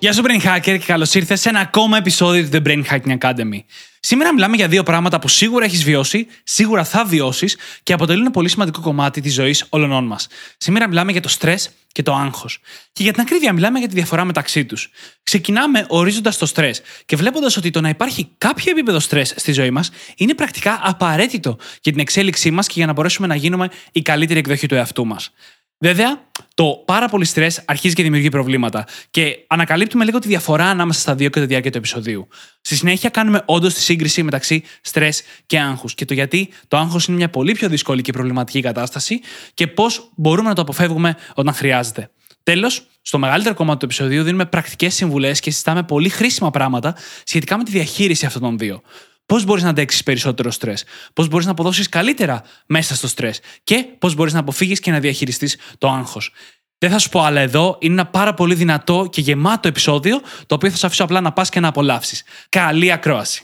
Γεια σου Brain Hacker και καλώς ήρθες σε ένα ακόμα επεισόδιο του The Brain Hacking Academy. Σήμερα μιλάμε για δύο πράγματα που σίγουρα έχεις βιώσει, σίγουρα θα βιώσεις και αποτελούν ένα πολύ σημαντικό κομμάτι της ζωής όλων μας. Σήμερα μιλάμε για το στρες και το άγχος. Και για την ακρίβεια, μιλάμε για τη διαφορά μεταξύ τους. Ξεκινάμε ορίζοντας το στρες και βλέποντας ότι το να υπάρχει κάποιο επίπεδο στρες στη ζωή μας είναι πρακτικά απαραίτητο για την εξέλιξή μας και για να μπορέσουμε να γίνουμε η καλύτερη εκδοχή του εαυτού μας. Βέβαια, το πάρα πολύ στρε αρχίζει και δημιουργεί προβλήματα. Και ανακαλύπτουμε λίγο τη διαφορά ανάμεσα στα δύο κατά τη διάρκεια του επεισοδίου. Στη συνέχεια, κάνουμε όντως τη σύγκριση μεταξύ στρε και άγχους. Και το γιατί το άγχος είναι μια πολύ πιο δύσκολη και προβληματική κατάσταση και πώς μπορούμε να το αποφεύγουμε όταν χρειάζεται. Τέλος, στο μεγαλύτερο κομμάτι του επεισοδίου δίνουμε πρακτικές συμβουλές και συζητάμε πολύ χρήσιμα πράγματα σχετικά με τη διαχείριση αυτών των δύο. Πώς μπορείς να αντέξεις περισσότερο στρες, πώς μπορείς να αποδώσει καλύτερα μέσα στο στρες; Και πώς μπορείς να αποφύγεις και να διαχειριστείς το άγχος; Δεν θα σου πω άλλα εδώ. Είναι ένα πάρα πολύ δυνατό και γεμάτο επεισόδιο, το οποίο θα σου αφήσω απλά να πας και να απολαύσεις. Καλή ακρόαση.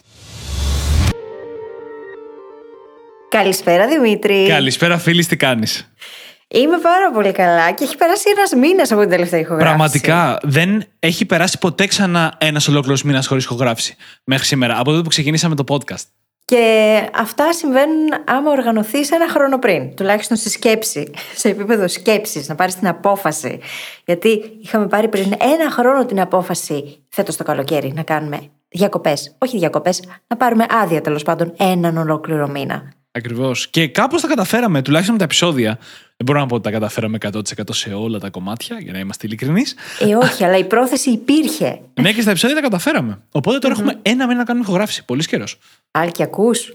Καλησπέρα Δημήτρη. Καλησπέρα, φίλη, τι κάνεις; Είμαι πάρα πολύ καλά και έχει περάσει ένας μήνας από την τελευταία ηχογράφηση. Πραγματικά δεν έχει περάσει ποτέ ξανά ένας ολόκληρος μήνας χωρίς ηχογράφηση μέχρι σήμερα, από τότε που ξεκινήσαμε το podcast. Και αυτά συμβαίνουν άμα οργανωθείς ένα χρόνο πριν. Τουλάχιστον στη σκέψη, σε επίπεδο σκέψης, να πάρεις την απόφαση. Γιατί είχαμε πάρει πριν ένα χρόνο την απόφαση φέτος το καλοκαίρι να κάνουμε διακοπές. Όχι διακοπές, να πάρουμε άδεια τέλος πάντων έναν ολόκληρο μήνα. Ακριβώς. Και κάπως τα καταφέραμε, τουλάχιστον με τα επεισόδια. Δεν μπορώ να πω ότι τα καταφέραμε 100% σε όλα τα κομμάτια, για να είμαστε ειλικρινείς. Ε, όχι, αλλά η πρόθεση υπήρχε. ναι, και στα επεισόδια τα καταφέραμε. Οπότε τώρα έχουμε ένα μήνα να κάνουμε ηχογράφηση. Πολύ καιρός. Άλκη, ακούς.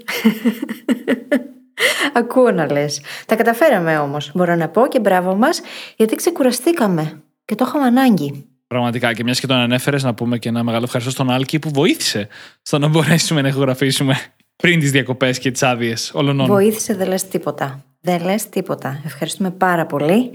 Ακούω να λες. Τα καταφέραμε όμως, μπορώ να πω και μπράβο μας, γιατί ξεκουραστήκαμε και το είχαμε ανάγκη. Πραγματικά. Και μιας και τον ανέφερες, να πούμε και ένα μεγάλο ευχαριστώ στον Άλκη που βοήθησε στο να μπορέσουμε να ηχογραφήσουμε πριν τις διακοπές και τις άδειες όλων. Βοήθησε, δεν λες τίποτα. Δεν λες τίποτα. Ευχαριστούμε πάρα πολύ.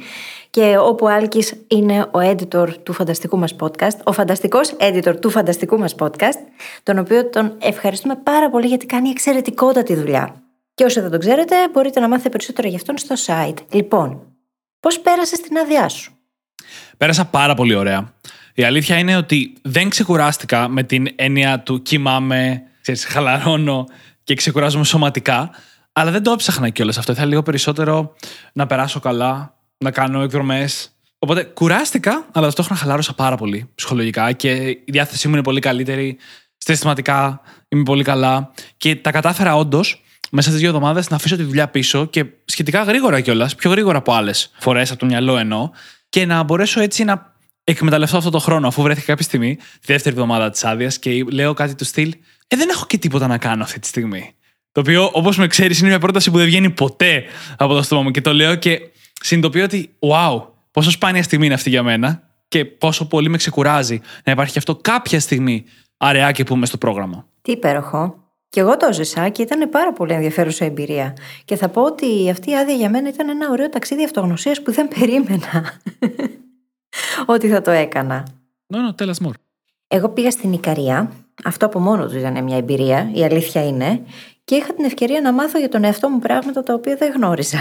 Και όπου Άλκης είναι ο editor του φανταστικού μας podcast, ο φανταστικός editor του φανταστικού μας podcast, τον οποίο τον ευχαριστούμε πάρα πολύ γιατί κάνει εξαιρετικότατη δουλειά. Και όσο δεν τον ξέρετε, μπορείτε να μάθετε περισσότερο γι' αυτόν στο site. Λοιπόν, πώς πέρασε την άδειά σου; Πέρασα πάρα πολύ ωραία. Η αλήθεια είναι ότι δεν ξεκουράστηκα με την έννοια του κοιμάμαι, ξέρεις, χαλαρώνω και ξεκουράζομαι σωματικά. Αλλά δεν το έψαχνα κιόλας αυτό. Ήθελα λίγο περισσότερο να περάσω καλά, να κάνω εκδρομές. Οπότε κουράστηκα, αλλά ταυτόχρονα χαλάρωσα πάρα πολύ ψυχολογικά και η διάθεσή μου είναι πολύ καλύτερη. Συστηματικά είμαι πολύ καλά. Και τα κατάφερα όντως μέσα στις δύο εβδομάδες να αφήσω τη δουλειά πίσω και σχετικά γρήγορα κιόλας, πιο γρήγορα από άλλες φορές από το μυαλό εννοώ, και να μπορέσω έτσι να εκμεταλλευτώ αυτό το χρόνο, αφού βρέθηκα κάποια στιγμή, τη δεύτερη εβδομάδα της άδειας και λέω κάτι του στυλ. Ε, δεν έχω και τίποτα να κάνω αυτή τη στιγμή. Το οποίο, όπως με ξέρεις, είναι μια πρόταση που δεν βγαίνει ποτέ από το στόμα μου. Και το λέω και συνειδητοποιώ ότι, wow, πόσο σπάνια στιγμή είναι αυτή για μένα και πόσο πολύ με ξεκουράζει να υπάρχει αυτό κάποια στιγμή αραιά και πούμε στο πρόγραμμα. Τι υπέροχο. Και εγώ το ζήσα και ήταν πάρα πολύ ενδιαφέρουσα εμπειρία. Και θα πω ότι αυτή η άδεια για μένα ήταν ένα ωραίο ταξίδι αυτογνωσίας που δεν περίμενα ότι θα το έκανα. No, no, tell us more. Εγώ πήγα στην Ικαρία. Αυτό από μόνο τους ήταν μια εμπειρία, η αλήθεια είναι και είχα την ευκαιρία να μάθω για τον εαυτό μου πράγματα τα οποία δεν γνώριζα.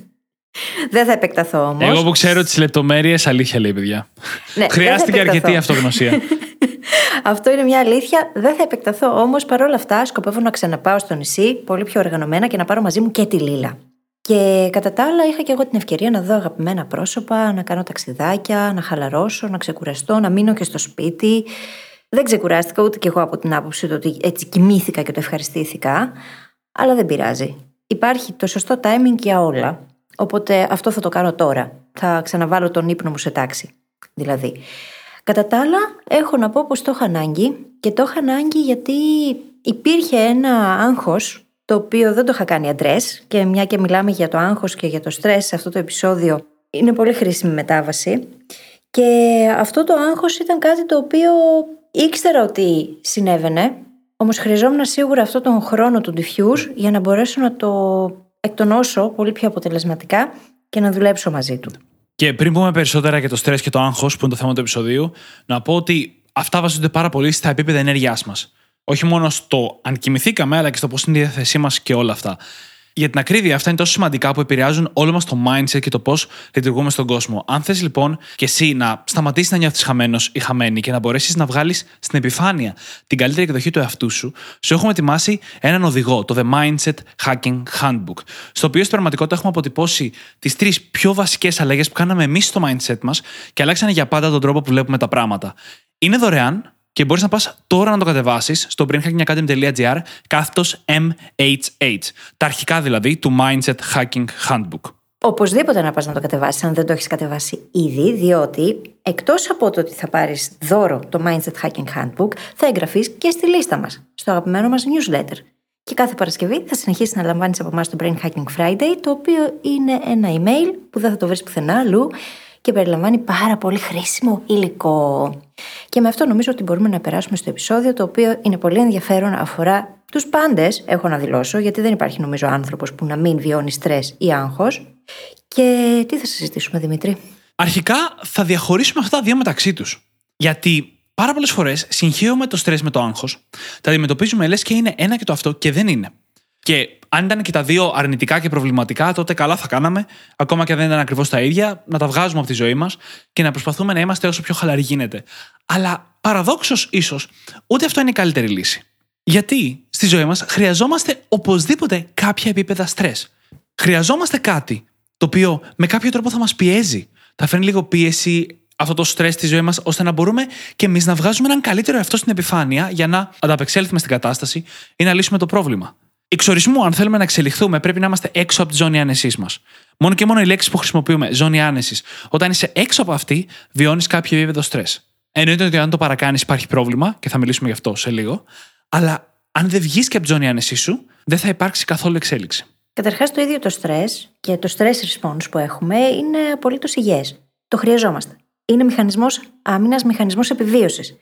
δεν θα επεκταθώ όμως. Εγώ που ξέρω τις λεπτομέρειες, αλήθεια λέει, παιδιά. Ναι, Χρειάστηκε αρκετή αυτογνωσία. Αυτό είναι μια αλήθεια. Δεν θα επεκταθώ όμως. παρόλα αυτά, σκοπεύω να ξαναπάω στο νησί πολύ πιο οργανωμένα και να πάρω μαζί μου και τη Λίλα. Και κατά τα άλλα, είχα και εγώ την ευκαιρία να δω αγαπημένα πρόσωπα, να κάνω ταξιδάκια, να χαλαρώσω, να ξεκουραστώ, να μείνω και στο σπίτι. Δεν ξεκουράστηκα ούτε κι εγώ από την άποψη ότι έτσι κοιμήθηκα και το ευχαριστήθηκα, αλλά δεν πειράζει. Υπάρχει το σωστό timing για όλα. Οπότε αυτό θα το κάνω τώρα. Θα ξαναβάλω τον ύπνο μου σε τάξη. Δηλαδή. Κατά τα άλλα, έχω να πω πως το είχα ανάγκη και το είχα ανάγκη γιατί υπήρχε ένα άγχος το οποίο δεν το είχα κάνει αντρές και μια και μιλάμε για το άγχος και για το στρες σε αυτό το επεισόδιο είναι πολύ χρήσιμη μετάβαση και αυτό το άγχος ήταν κάτι το οποίο Ήξερα ότι συνέβαινε, όμως χρειαζόμουν σίγουρα αυτό τον χρόνο του diffuse για να μπορέσω να το εκ των όσο πολύ πιο αποτελεσματικά και να δουλέψω μαζί του. Και πριν πούμε περισσότερα για το στρε και το άγχος, που είναι το θέμα του επεισοδίου, να πω ότι αυτά βασίζονται πάρα πολύ στα επίπεδα ενέργειάς μας. Όχι μόνο στο αν κοιμηθήκαμε, αλλά και στο πώς είναι η διάθεσή μας και όλα αυτά. Για την ακρίβεια, αυτά είναι τόσο σημαντικά που επηρεάζουν όλο μας το mindset και το πώς λειτουργούμε στον κόσμο. Αν θες λοιπόν και εσύ να σταματήσεις να νιώθεις χαμένος ή χαμένη και να μπορέσεις να βγάλεις στην επιφάνεια την καλύτερη εκδοχή του εαυτού σου, σου έχουμε ετοιμάσει έναν οδηγό, το The Mindset Hacking Handbook, στο οποίο στην πραγματικότητα έχουμε αποτυπώσει τις τρεις πιο βασικές αλλαγές που κάναμε εμείς στο mindset μας και αλλάξανε για πάντα τον τρόπο που βλέπουμε τα πράγματα. Είναι δωρεάν, και μπορείς να πας τώρα να το κατεβάσεις στο brainhackingacademy.gr κάθετος MHH. Τα αρχικά δηλαδή του Mindset Hacking Handbook. Οπωσδήποτε να πας να το κατεβάσεις, αν δεν το έχεις κατεβάσει ήδη, διότι εκτός από το ότι θα πάρεις δώρο το Mindset Hacking Handbook, θα εγγραφείς και στη λίστα μας, στο αγαπημένο μας newsletter. Και κάθε Παρασκευή θα συνεχίσεις να λαμβάνεις από εμάς το Brain Hacking Friday, το οποίο είναι ένα email που δεν θα το βρεις πουθενά αλλού και περιλαμβάνει πάρα πολύ χρήσιμο υλικό. Και με αυτό νομίζω ότι μπορούμε να περάσουμε στο επεισόδιο το οποίο είναι πολύ ενδιαφέρον, αφορά τους πάντες, έχω να δηλώσω, γιατί δεν υπάρχει νομίζω άνθρωπος που να μην βιώνει στρες ή άγχος. Και τι θα συζητήσουμε, Δημήτρη; Αρχικά θα διαχωρίσουμε αυτά τα δύο μεταξύ τους. Γιατί πάρα πολλές φορές συγχαίουμε το στρες με το άγχος, τα αντιμετωπίζουμε λες και είναι ένα και το αυτό και δεν είναι. Και αν ήταν και τα δύο αρνητικά και προβληματικά, τότε καλά θα κάναμε, ακόμα και δεν ήταν ακριβώς τα ίδια, να τα βγάζουμε από τη ζωή μας και να προσπαθούμε να είμαστε όσο πιο χαλαροί γίνεται. Αλλά παραδόξως ίσως, ούτε αυτό είναι η καλύτερη λύση. Γιατί στη ζωή μας χρειαζόμαστε οπωσδήποτε κάποια επίπεδα στρες. Χρειαζόμαστε κάτι το οποίο με κάποιο τρόπο θα μας πιέζει. Θα φέρνει λίγο πίεση αυτό το στρες στη ζωή μας, ώστε να μπορούμε και εμείς να βγάζουμε έναν καλύτερο εαυτό στην επιφάνεια για να ανταπεξέλθουμε στην κατάσταση ή να λύσουμε το πρόβλημα. Εξορισμού, αν θέλουμε να εξελιχθούμε, πρέπει να είμαστε έξω από τη ζώνη άνεσής μας. Μόνο και μόνο οι λέξει που χρησιμοποιούμε, ζώνη άνεσης, όταν είσαι έξω από αυτή, βιώνεις κάποιο επίπεδο στρες. Εννοείται ότι αν το παρακάνεις υπάρχει πρόβλημα, και θα μιλήσουμε γι' αυτό σε λίγο, αλλά αν δεν βγεις και από τη ζώνη άνεσής σου, δεν θα υπάρξει καθόλου εξέλιξη. Καταρχάς, το ίδιο το στρες και το stress response που έχουμε είναι απολύτως υγιές. Το χρειαζόμαστε. Είναι μηχανισμός άμυνας, μηχανισμός επιβίωσης.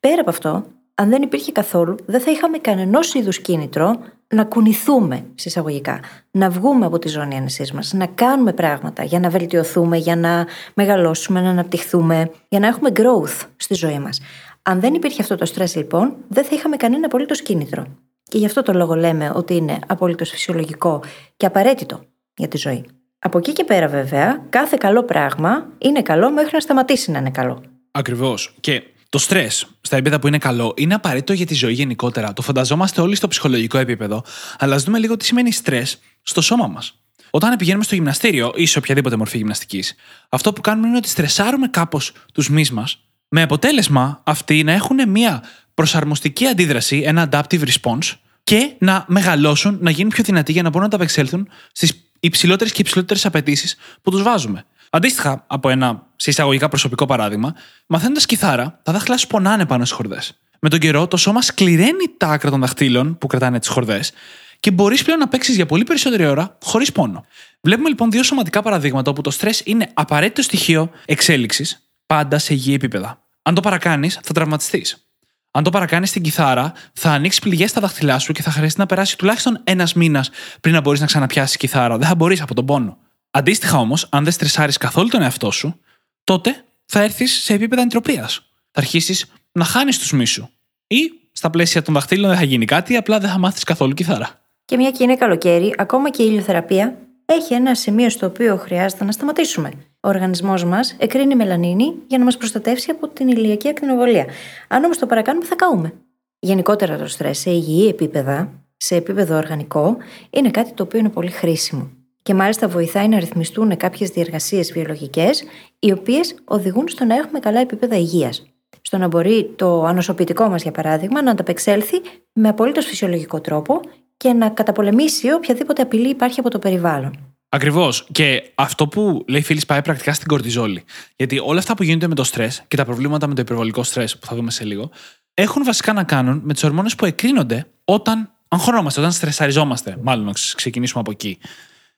Πέρα από αυτό, αν δεν υπήρχε καθόλου, δεν θα είχαμε κανένα είδους κίνητρο να κουνηθούμε, συσσαγωγικά, να βγούμε από τη ζώνη άνεσή μας, να κάνουμε πράγματα για να βελτιωθούμε, για να μεγαλώσουμε, να αναπτυχθούμε, για να έχουμε growth στη ζωή μας. Αν δεν υπήρχε αυτό το stress, λοιπόν, δεν θα είχαμε κανένα απολύτως κίνητρο. Και γι' αυτό το λόγο λέμε ότι είναι απολύτως φυσιολογικό και απαραίτητο για τη ζωή. Από εκεί και πέρα, βέβαια, κάθε καλό πράγμα είναι καλό μέχρι να σταματήσει να είναι καλό. Ακριβώς. Και το στρε, στα επίπεδα που είναι καλό, είναι απαραίτητο για τη ζωή γενικότερα. Το φανταζόμαστε όλοι στο ψυχολογικό επίπεδο, αλλά ας δούμε λίγο τι σημαίνει στρε στο σώμα μας. Όταν πηγαίνουμε στο γυμναστήριο ή σε οποιαδήποτε μορφή γυμναστικής, αυτό που κάνουμε είναι ότι στρεσάρουμε κάπως τους μυς μας, με αποτέλεσμα αυτοί να έχουν μια προσαρμοστική αντίδραση, ένα adaptive response, και να μεγαλώσουν, να γίνουν πιο δυνατοί για να μπορούν να τα απεξέλθουν στις υψηλότερες και υψηλότερες απαιτήσεις που τους βάζουμε. Αντίστοιχα, από ένα σε εισαγωγικά προσωπικό παράδειγμα, μαθαίνοντας κιθάρα, τα δάχτυλά σου πονάνε πάνω στις χορδές. Με τον καιρό, το σώμα σκληραίνει τα άκρα των δαχτύλων που κρατάνε τις χορδές και μπορείς πλέον να παίξεις για πολύ περισσότερη ώρα χωρίς πόνο. Βλέπουμε λοιπόν δύο σωματικά παραδείγματα όπου το στρες είναι απαραίτητο στοιχείο εξέλιξης πάντα σε υγιή επίπεδα. Αν το παρακάνεις, θα τραυματιστείς. Αν το παρακάνεις στην κιθάρα, θα ανοίξεις πληγές στα δάχτυλά σου και θα χρειαστεί να περάσει τουλάχιστον ένας μήνας πριν να μπορείς να ξαναπιάσεις κιθάρα. Δεν θα μπορείς από τον πόνο. Αντίστοιχα όμως, αν δεν στρεσάρεις καθόλου τον εαυτό σου, τότε θα έρθεις σε επίπεδα εντροπία. Θα αρχίσεις να χάνεις τους μίσου. Ή στα πλαίσια των δαχτύλων δεν θα γίνει κάτι, απλά δεν θα μάθεις καθόλου κιθάρα. Και μια και είναι καλοκαίρι, ακόμα και η ηλιοθεραπεία έχει ένα σημείο στο οποίο χρειάζεται να σταματήσουμε. Ο οργανισμός μας εκρίνει μελανίνη για να μας προστατεύσει από την ηλιακή ακτινοβολία. Αν όμως το παρακάνουμε, θα καούμε. Γενικότερα το στρες σε υγιή επίπεδα, σε επίπεδο οργανικό, είναι κάτι το οποίο είναι πολύ χρήσιμο και μάλιστα βοηθάει να ρυθμιστούν κάποιες διεργασίες βιολογικές, οι οποίες οδηγούν στο να έχουμε καλά επίπεδα υγείας. Στο να μπορεί το ανοσοποιητικό μας, για παράδειγμα, να ανταπεξέλθει με απολύτως φυσιολογικό τρόπο και να καταπολεμήσει οποιαδήποτε απειλή υπάρχει από το περιβάλλον. Ακριβώς. Και αυτό που λέει φίλης πάει πρακτικά στην κορτιζόλη. Γιατί όλα αυτά που γίνονται με το στρες και τα προβλήματα με το υπερβολικό στρες, που θα δούμε σε λίγο, έχουν βασικά να κάνουν με τις ορμόνες που εκρίνονται όταν αγχωνόμαστε, όταν στρεσαριζόμαστε. Μάλλον να ξεκινήσουμε από εκεί.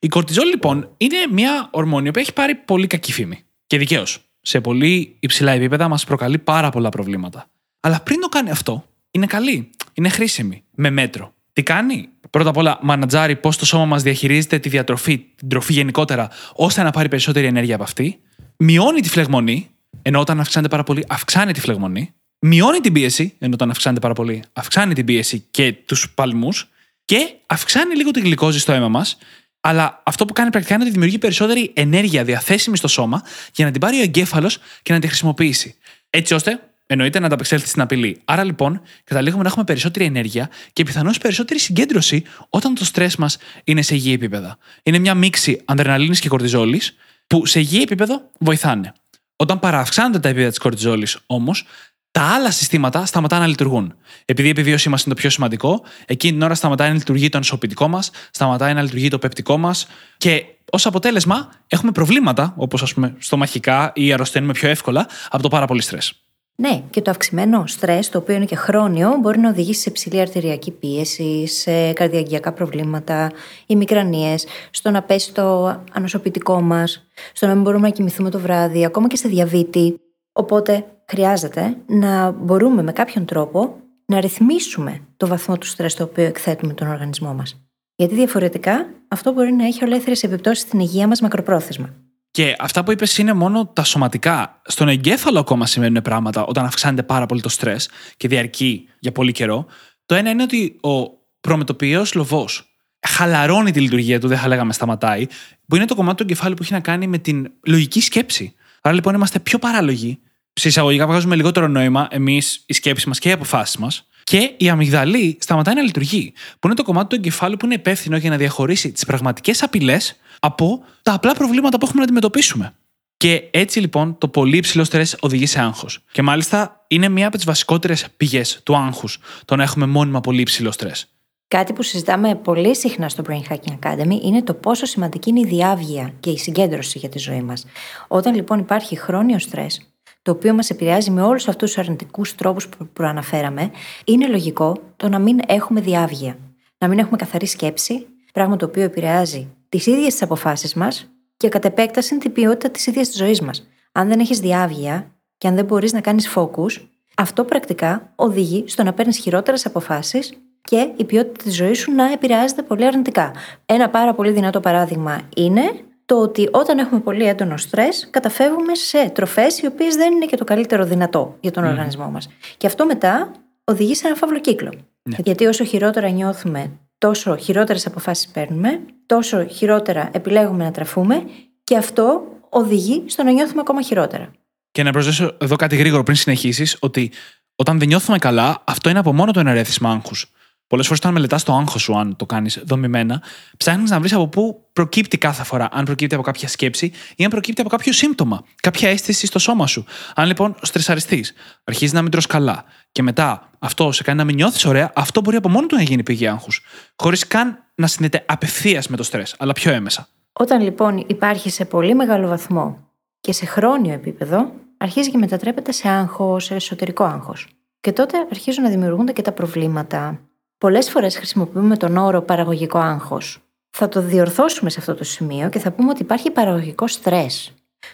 Η κορτιζόλη λοιπόν είναι μια ορμόνη που έχει πάρει πολύ κακή φήμη. Και δικαίως. Σε πολύ υψηλά επίπεδα μας προκαλεί πάρα πολλά προβλήματα. Αλλά πριν το κάνει αυτό, είναι καλή. Είναι χρήσιμη. Με μέτρο. Τι κάνει, πρώτα απ' όλα μανατζάρει πώς το σώμα μας διαχειρίζεται τη διατροφή, την τροφή γενικότερα, ώστε να πάρει περισσότερη ενέργεια από αυτή. Μειώνει τη φλεγμονή, ενώ όταν αυξάνεται πάρα πολύ, αυξάνει τη φλεγμονή. Μειώνει την πίεση, ενώ όταν αυξάνεται πάρα πολύ, αυξάνει την πίεση και τους παλμούς. Και αυξάνει λίγο τη γλυκόζη στο αίμα μας. Αλλά αυτό που κάνει πρακτικά είναι ότι δημιουργεί περισσότερη ενέργεια διαθέσιμη στο σώμα για να την πάρει ο εγκέφαλος και να τη χρησιμοποιήσει. Έτσι ώστε εννοείται να ανταπεξέλθει στην απειλή. Άρα λοιπόν, καταλήγουμε να έχουμε περισσότερη ενέργεια και πιθανώς περισσότερη συγκέντρωση όταν το στρες μας είναι σε υγιή επίπεδα. Είναι μια μίξη ανδρεναλίνης και κορτιζόλης που σε υγιή επίπεδο βοηθάνε. Όταν παραυξάνονται τα επίπεδα της κορτιζόλης όμως, τα άλλα συστήματα σταματάνε να λειτουργούν. Επειδή η επιβίωσή μας είναι το πιο σημαντικό, εκείνη την ώρα σταματάει να λειτουργεί το ανισοποιητικό μας, σταματάει να λειτουργεί το πεπτικό μας και ως αποτέλεσμα έχουμε προβλήματα, όπως ας πούμε στομαχικά ή αρρωσταίνουμε πιο εύκολα από το πάρα πολύ στρες. Ναι, και το αυξημένο στρες, το οποίο είναι και χρόνιο, μπορεί να οδηγήσει σε ψηλή αρτηριακή πίεση, σε καρδιαγγειακά προβλήματα, ή μικρανίες, στο να πέσει το ανοσοποιητικό μας, στο να μην μπορούμε να κοιμηθούμε το βράδυ, ακόμα και σε διαβήτη. Οπότε χρειάζεται να μπορούμε με κάποιον τρόπο να ρυθμίσουμε το βαθμό του στρες το οποίο εκθέτουμε τον οργανισμό μας. Γιατί διαφορετικά αυτό μπορεί να έχει ολέθριες επιπτώσεις στην υγεία μας μακροπρόθεσμα. Και αυτά που είπες είναι μόνο τα σωματικά. Στον εγκέφαλο ακόμα σημαίνουν πράγματα όταν αυξάνεται πάρα πολύ το στρες και διαρκεί για πολύ καιρό. Το ένα είναι ότι ο προμετωπιαίος λοβός χαλαρώνει τη λειτουργία του, δεν θα λέγαμε σταματάει, που είναι το κομμάτι του εγκεφάλου που έχει να κάνει με την λογική σκέψη. Άρα λοιπόν είμαστε πιο παράλογοι. Σε εισαγωγικά βγάζουμε λιγότερο νόημα εμείς, η σκέψη μας και οι αποφάσεις μας. Και η αμυγδαλή σταματάει να λειτουργεί, που είναι το κομμάτι του εγκεφάλου που είναι υπεύθυνο για να διαχωρίσει τις πραγματικές απειλές από τα απλά προβλήματα που έχουμε να αντιμετωπίσουμε. Και έτσι λοιπόν το πολύ υψηλό στρες οδηγεί σε άγχος. Και μάλιστα είναι μία από τις βασικότερες πηγές του άγχους το να έχουμε μόνιμα πολύ υψηλό στρες. Κάτι που συζητάμε πολύ συχνά στο Brain Hacking Academy είναι το πόσο σημαντική είναι η διάβγεια και η συγκέντρωση για τη ζωή μας. Όταν λοιπόν υπάρχει χρόνιο στρες, το οποίο μας επηρεάζει με όλους αυτούς τους αρνητικούς τρόπους που προαναφέραμε, είναι λογικό το να μην έχουμε διάβγεια. Να μην έχουμε καθαρή σκέψη, πράγμα το οποίο επηρεάζει τις ίδιες τις αποφάσεις μας και κατ' επέκταση την ποιότητα της ίδιας της ζωής μας. Αν δεν έχεις διάβγεια και αν δεν μπορείς να κάνεις focus, αυτό πρακτικά οδηγεί στο να παίρνεις χειρότερες αποφάσεις και η ποιότητα της ζωής σου να επηρεάζεται πολύ αρνητικά. Ένα πάρα πολύ δυνατό παράδειγμα είναι το ότι όταν έχουμε πολύ έντονο στρες, καταφεύγουμε σε τροφές οι οποίες δεν είναι και το καλύτερο δυνατό για τον οργανισμό μας. Και αυτό μετά οδηγεί σε ένα φαύλο κύκλο. Ναι. Γιατί όσο χειρότερα νιώθουμε, τόσο χειρότερες αποφάσεις παίρνουμε, τόσο χειρότερα επιλέγουμε να τραφούμε και αυτό οδηγεί στο να νιώθουμε ακόμα χειρότερα. Και να προσθέσω εδώ κάτι γρήγορο πριν συνεχίσεις, ότι όταν δεν νιώθουμε καλά, αυτό είναι από μόνο το ένα ρέθισμα άγχους. Πολλές φορές, όταν μελετάς το άγχος σου, αν το κάνεις δομημένα, ψάχνεις να βρεις από πού προκύπτει κάθε φορά. Αν προκύπτει από κάποια σκέψη ή αν προκύπτει από κάποιο σύμπτωμα, κάποια αίσθηση στο σώμα σου. Αν λοιπόν στρεσαριστείς, αρχίζεις να μην τρως καλά και μετά αυτό σε κάνει να μην νιώθεις ωραία, αυτό μπορεί από μόνο του να γίνει πηγή άγχους. Χωρίς καν να συνδέεται απευθείας με το στρες, αλλά πιο έμεσα. Όταν λοιπόν υπάρχει σε πολύ μεγάλο βαθμό και σε χρόνιο επίπεδο, αρχίζει και μετατρέπεται σε άγχος, σε εσωτερικό άγχος. Και τότε αρχίζουν να δημιουργούνται και τα προβλήματα, Πολλές φορές χρησιμοποιούμε τον όρο παραγωγικό άγχος. Θα το διορθώσουμε σε αυτό το σημείο και θα πούμε ότι υπάρχει παραγωγικό στρες.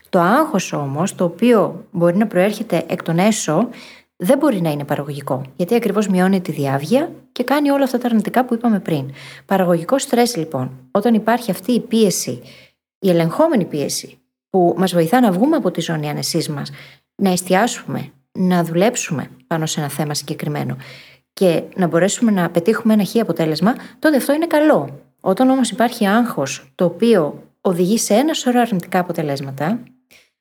Το άγχος όμως, το οποίο μπορεί να προέρχεται εκ των έσω, δεν μπορεί να είναι παραγωγικό. Γιατί ακριβώς μειώνει τη διάβγεια και κάνει όλα αυτά τα αρνητικά που είπαμε πριν. Παραγωγικό στρες, λοιπόν, όταν υπάρχει αυτή η πίεση, η ελεγχόμενη πίεση, που μας βοηθά να βγούμε από τη ζώνη ανεσή μας, να εστιάσουμε, να δουλέψουμε πάνω σε ένα θέμα συγκεκριμένο και να μπορέσουμε να πετύχουμε ένα χι αποτέλεσμα, τότε αυτό είναι καλό. Όταν όμως υπάρχει άγχος το οποίο οδηγεί σε ένα σωρό αρνητικά αποτελέσματα,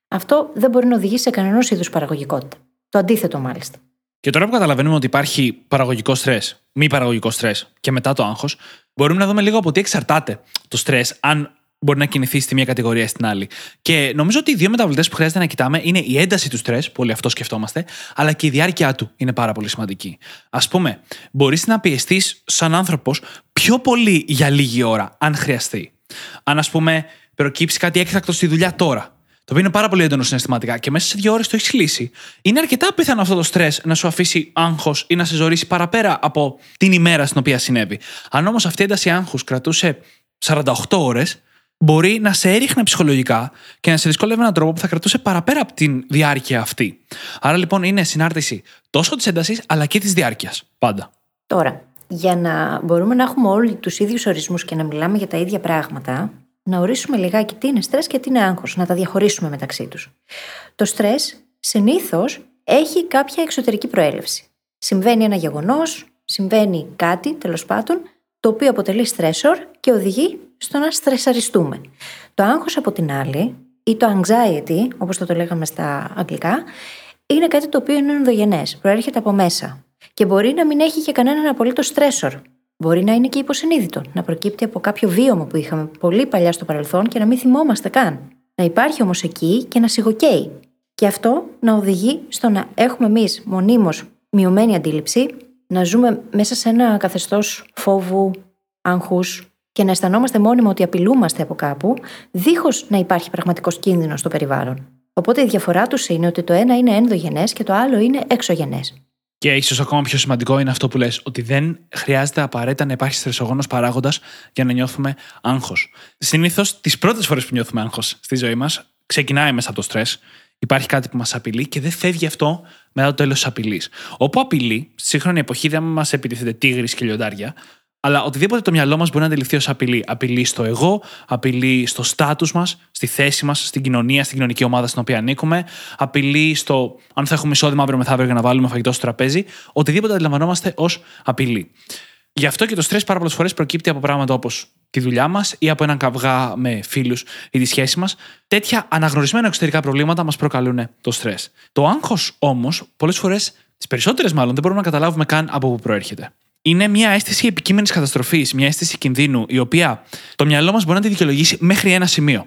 αυτό δεν μπορεί να οδηγήσει σε κανένα είδους παραγωγικότητα. Το αντίθετο μάλιστα. Και τώρα που καταλαβαίνουμε ότι υπάρχει παραγωγικό στρες, μη παραγωγικό στρες και μετά το άγχος, μπορούμε να δούμε λίγο από τι εξαρτάται το στρες, αν μπορεί να κινηθεί στη μία κατηγορία ή στην άλλη. Και νομίζω ότι οι δύο μεταβλητές που χρειάζεται να κοιτάμε είναι η ένταση του στρες, που όλοι αυτό σκεφτόμαστε, αλλά και η διάρκεια του είναι πάρα πολύ σημαντική. Α πούμε, μπορείς να πιεστείς σαν άνθρωπος πιο πολύ για λίγη ώρα, αν χρειαστεί. Αν, ας πούμε, προκύψει κάτι έκτακτο στη δουλειά τώρα, το οποίο είναι πάρα πολύ έντονο συναισθηματικά και μέσα σε δύο ώρες το έχεις λύσει, είναι αρκετά πιθανό αυτό το στρες να σου αφήσει άγχος ή να σε ζωρίσει παραπέρα από την ημέρα στην οποία συνέβη. Αν όμως αυτή η ένταση άγχους κρατούσε 48 ώρες, μπορεί να σε έριχνε ψυχολογικά και να σε δυσκόλευε έναν τρόπο που θα κρατούσε παραπέρα από την διάρκεια αυτή. Άρα λοιπόν είναι συνάρτηση τόσο της έντασης αλλά και της διάρκειας. Πάντα. Τώρα, Για να μπορούμε να έχουμε όλοι τους ίδιους ορισμούς και να μιλάμε για τα ίδια πράγματα, να ορίσουμε λιγάκι τι είναι στρες και τι είναι άγχος, να τα διαχωρίσουμε μεταξύ τους. Το στρες συνήθως έχει κάποια εξωτερική προέλευση. Συμβαίνει ένα γεγονός, συμβαίνει κάτι τέλος πάντων, το οποίο αποτελεί stressor και οδηγεί στο να στρεσαριστούμε. Το άγχος από την άλλη ή το anxiety, όπως το, το λέγαμε στα αγγλικά, είναι κάτι το οποίο είναι ενδογενές, προέρχεται από μέσα και μπορεί να μην έχει και κανέναν απολύτως stressor. Μπορεί να είναι και υποσυνείδητο, να προκύπτει από κάποιο βίωμα που είχαμε πολύ παλιά στο παρελθόν και να μην θυμόμαστε καν. Να υπάρχει όμως εκεί και να σιγοκαίει. Και αυτό να οδηγεί στο να έχουμε εμείς μονίμως μειωμένη αντίληψη, να ζούμε μέσα σε ένα καθεστώς φόβου, άγχους και να αισθανόμαστε μόνιμα ότι απειλούμαστε από κάπου, δίχως να υπάρχει πραγματικός κίνδυνος στο περιβάλλον. Οπότε η διαφορά τους είναι ότι το ένα είναι ενδογενές και το άλλο είναι εξωγενές. Και ίσως ακόμα πιο σημαντικό είναι αυτό που λες, ότι δεν χρειάζεται απαραίτητα να υπάρχει στρεσογόνος παράγοντας για να νιώθουμε άγχος. Συνήθως, τις πρώτες φορές που νιώθουμε άγχος στη ζωή μας, ξεκινάει μέσα από το στρες. Υπάρχει κάτι που μας απειλεί και δεν φεύγει αυτό μετά το τέλος της απειλής. Όπου απειλεί, στη σύγχρονη εποχή δεν μας επιτίθεται τίγρης και λιοντάρια, αλλά οτιδήποτε το μυαλό μας μπορεί να αντιληφθεί ως απειλή. Απειλή στο εγώ, απειλή στο στάτους μας, στη θέση μας, στην κοινωνία, στην κοινωνική ομάδα στην οποία ανήκουμε, απειλή στο αν θα έχουμε εισόδημα αύριο μεθαύριο για να βάλουμε φαγητό στο τραπέζι. Οτιδήποτε αντιλαμβανόμαστε ως απειλή. Γι' αυτό και το στρες πάρα πολλές φορές προκύπτει από πράγματα όπως τη δουλειά μας ή από έναν καυγά με φίλους ή τη σχέση μας. Τέτοια αναγνωρισμένα εξωτερικά προβλήματα μας προκαλούν το στρες. Το άγχος όμως, πολλές φορές, τις περισσότερες μάλλον, δεν μπορούμε να καταλάβουμε καν από πού προέρχεται. Είναι μια αίσθηση επικείμενης καταστροφής, μια αίσθηση κινδύνου, η οποία το μυαλό μας μπορεί να τη δικαιολογήσει μέχρι ένα σημείο.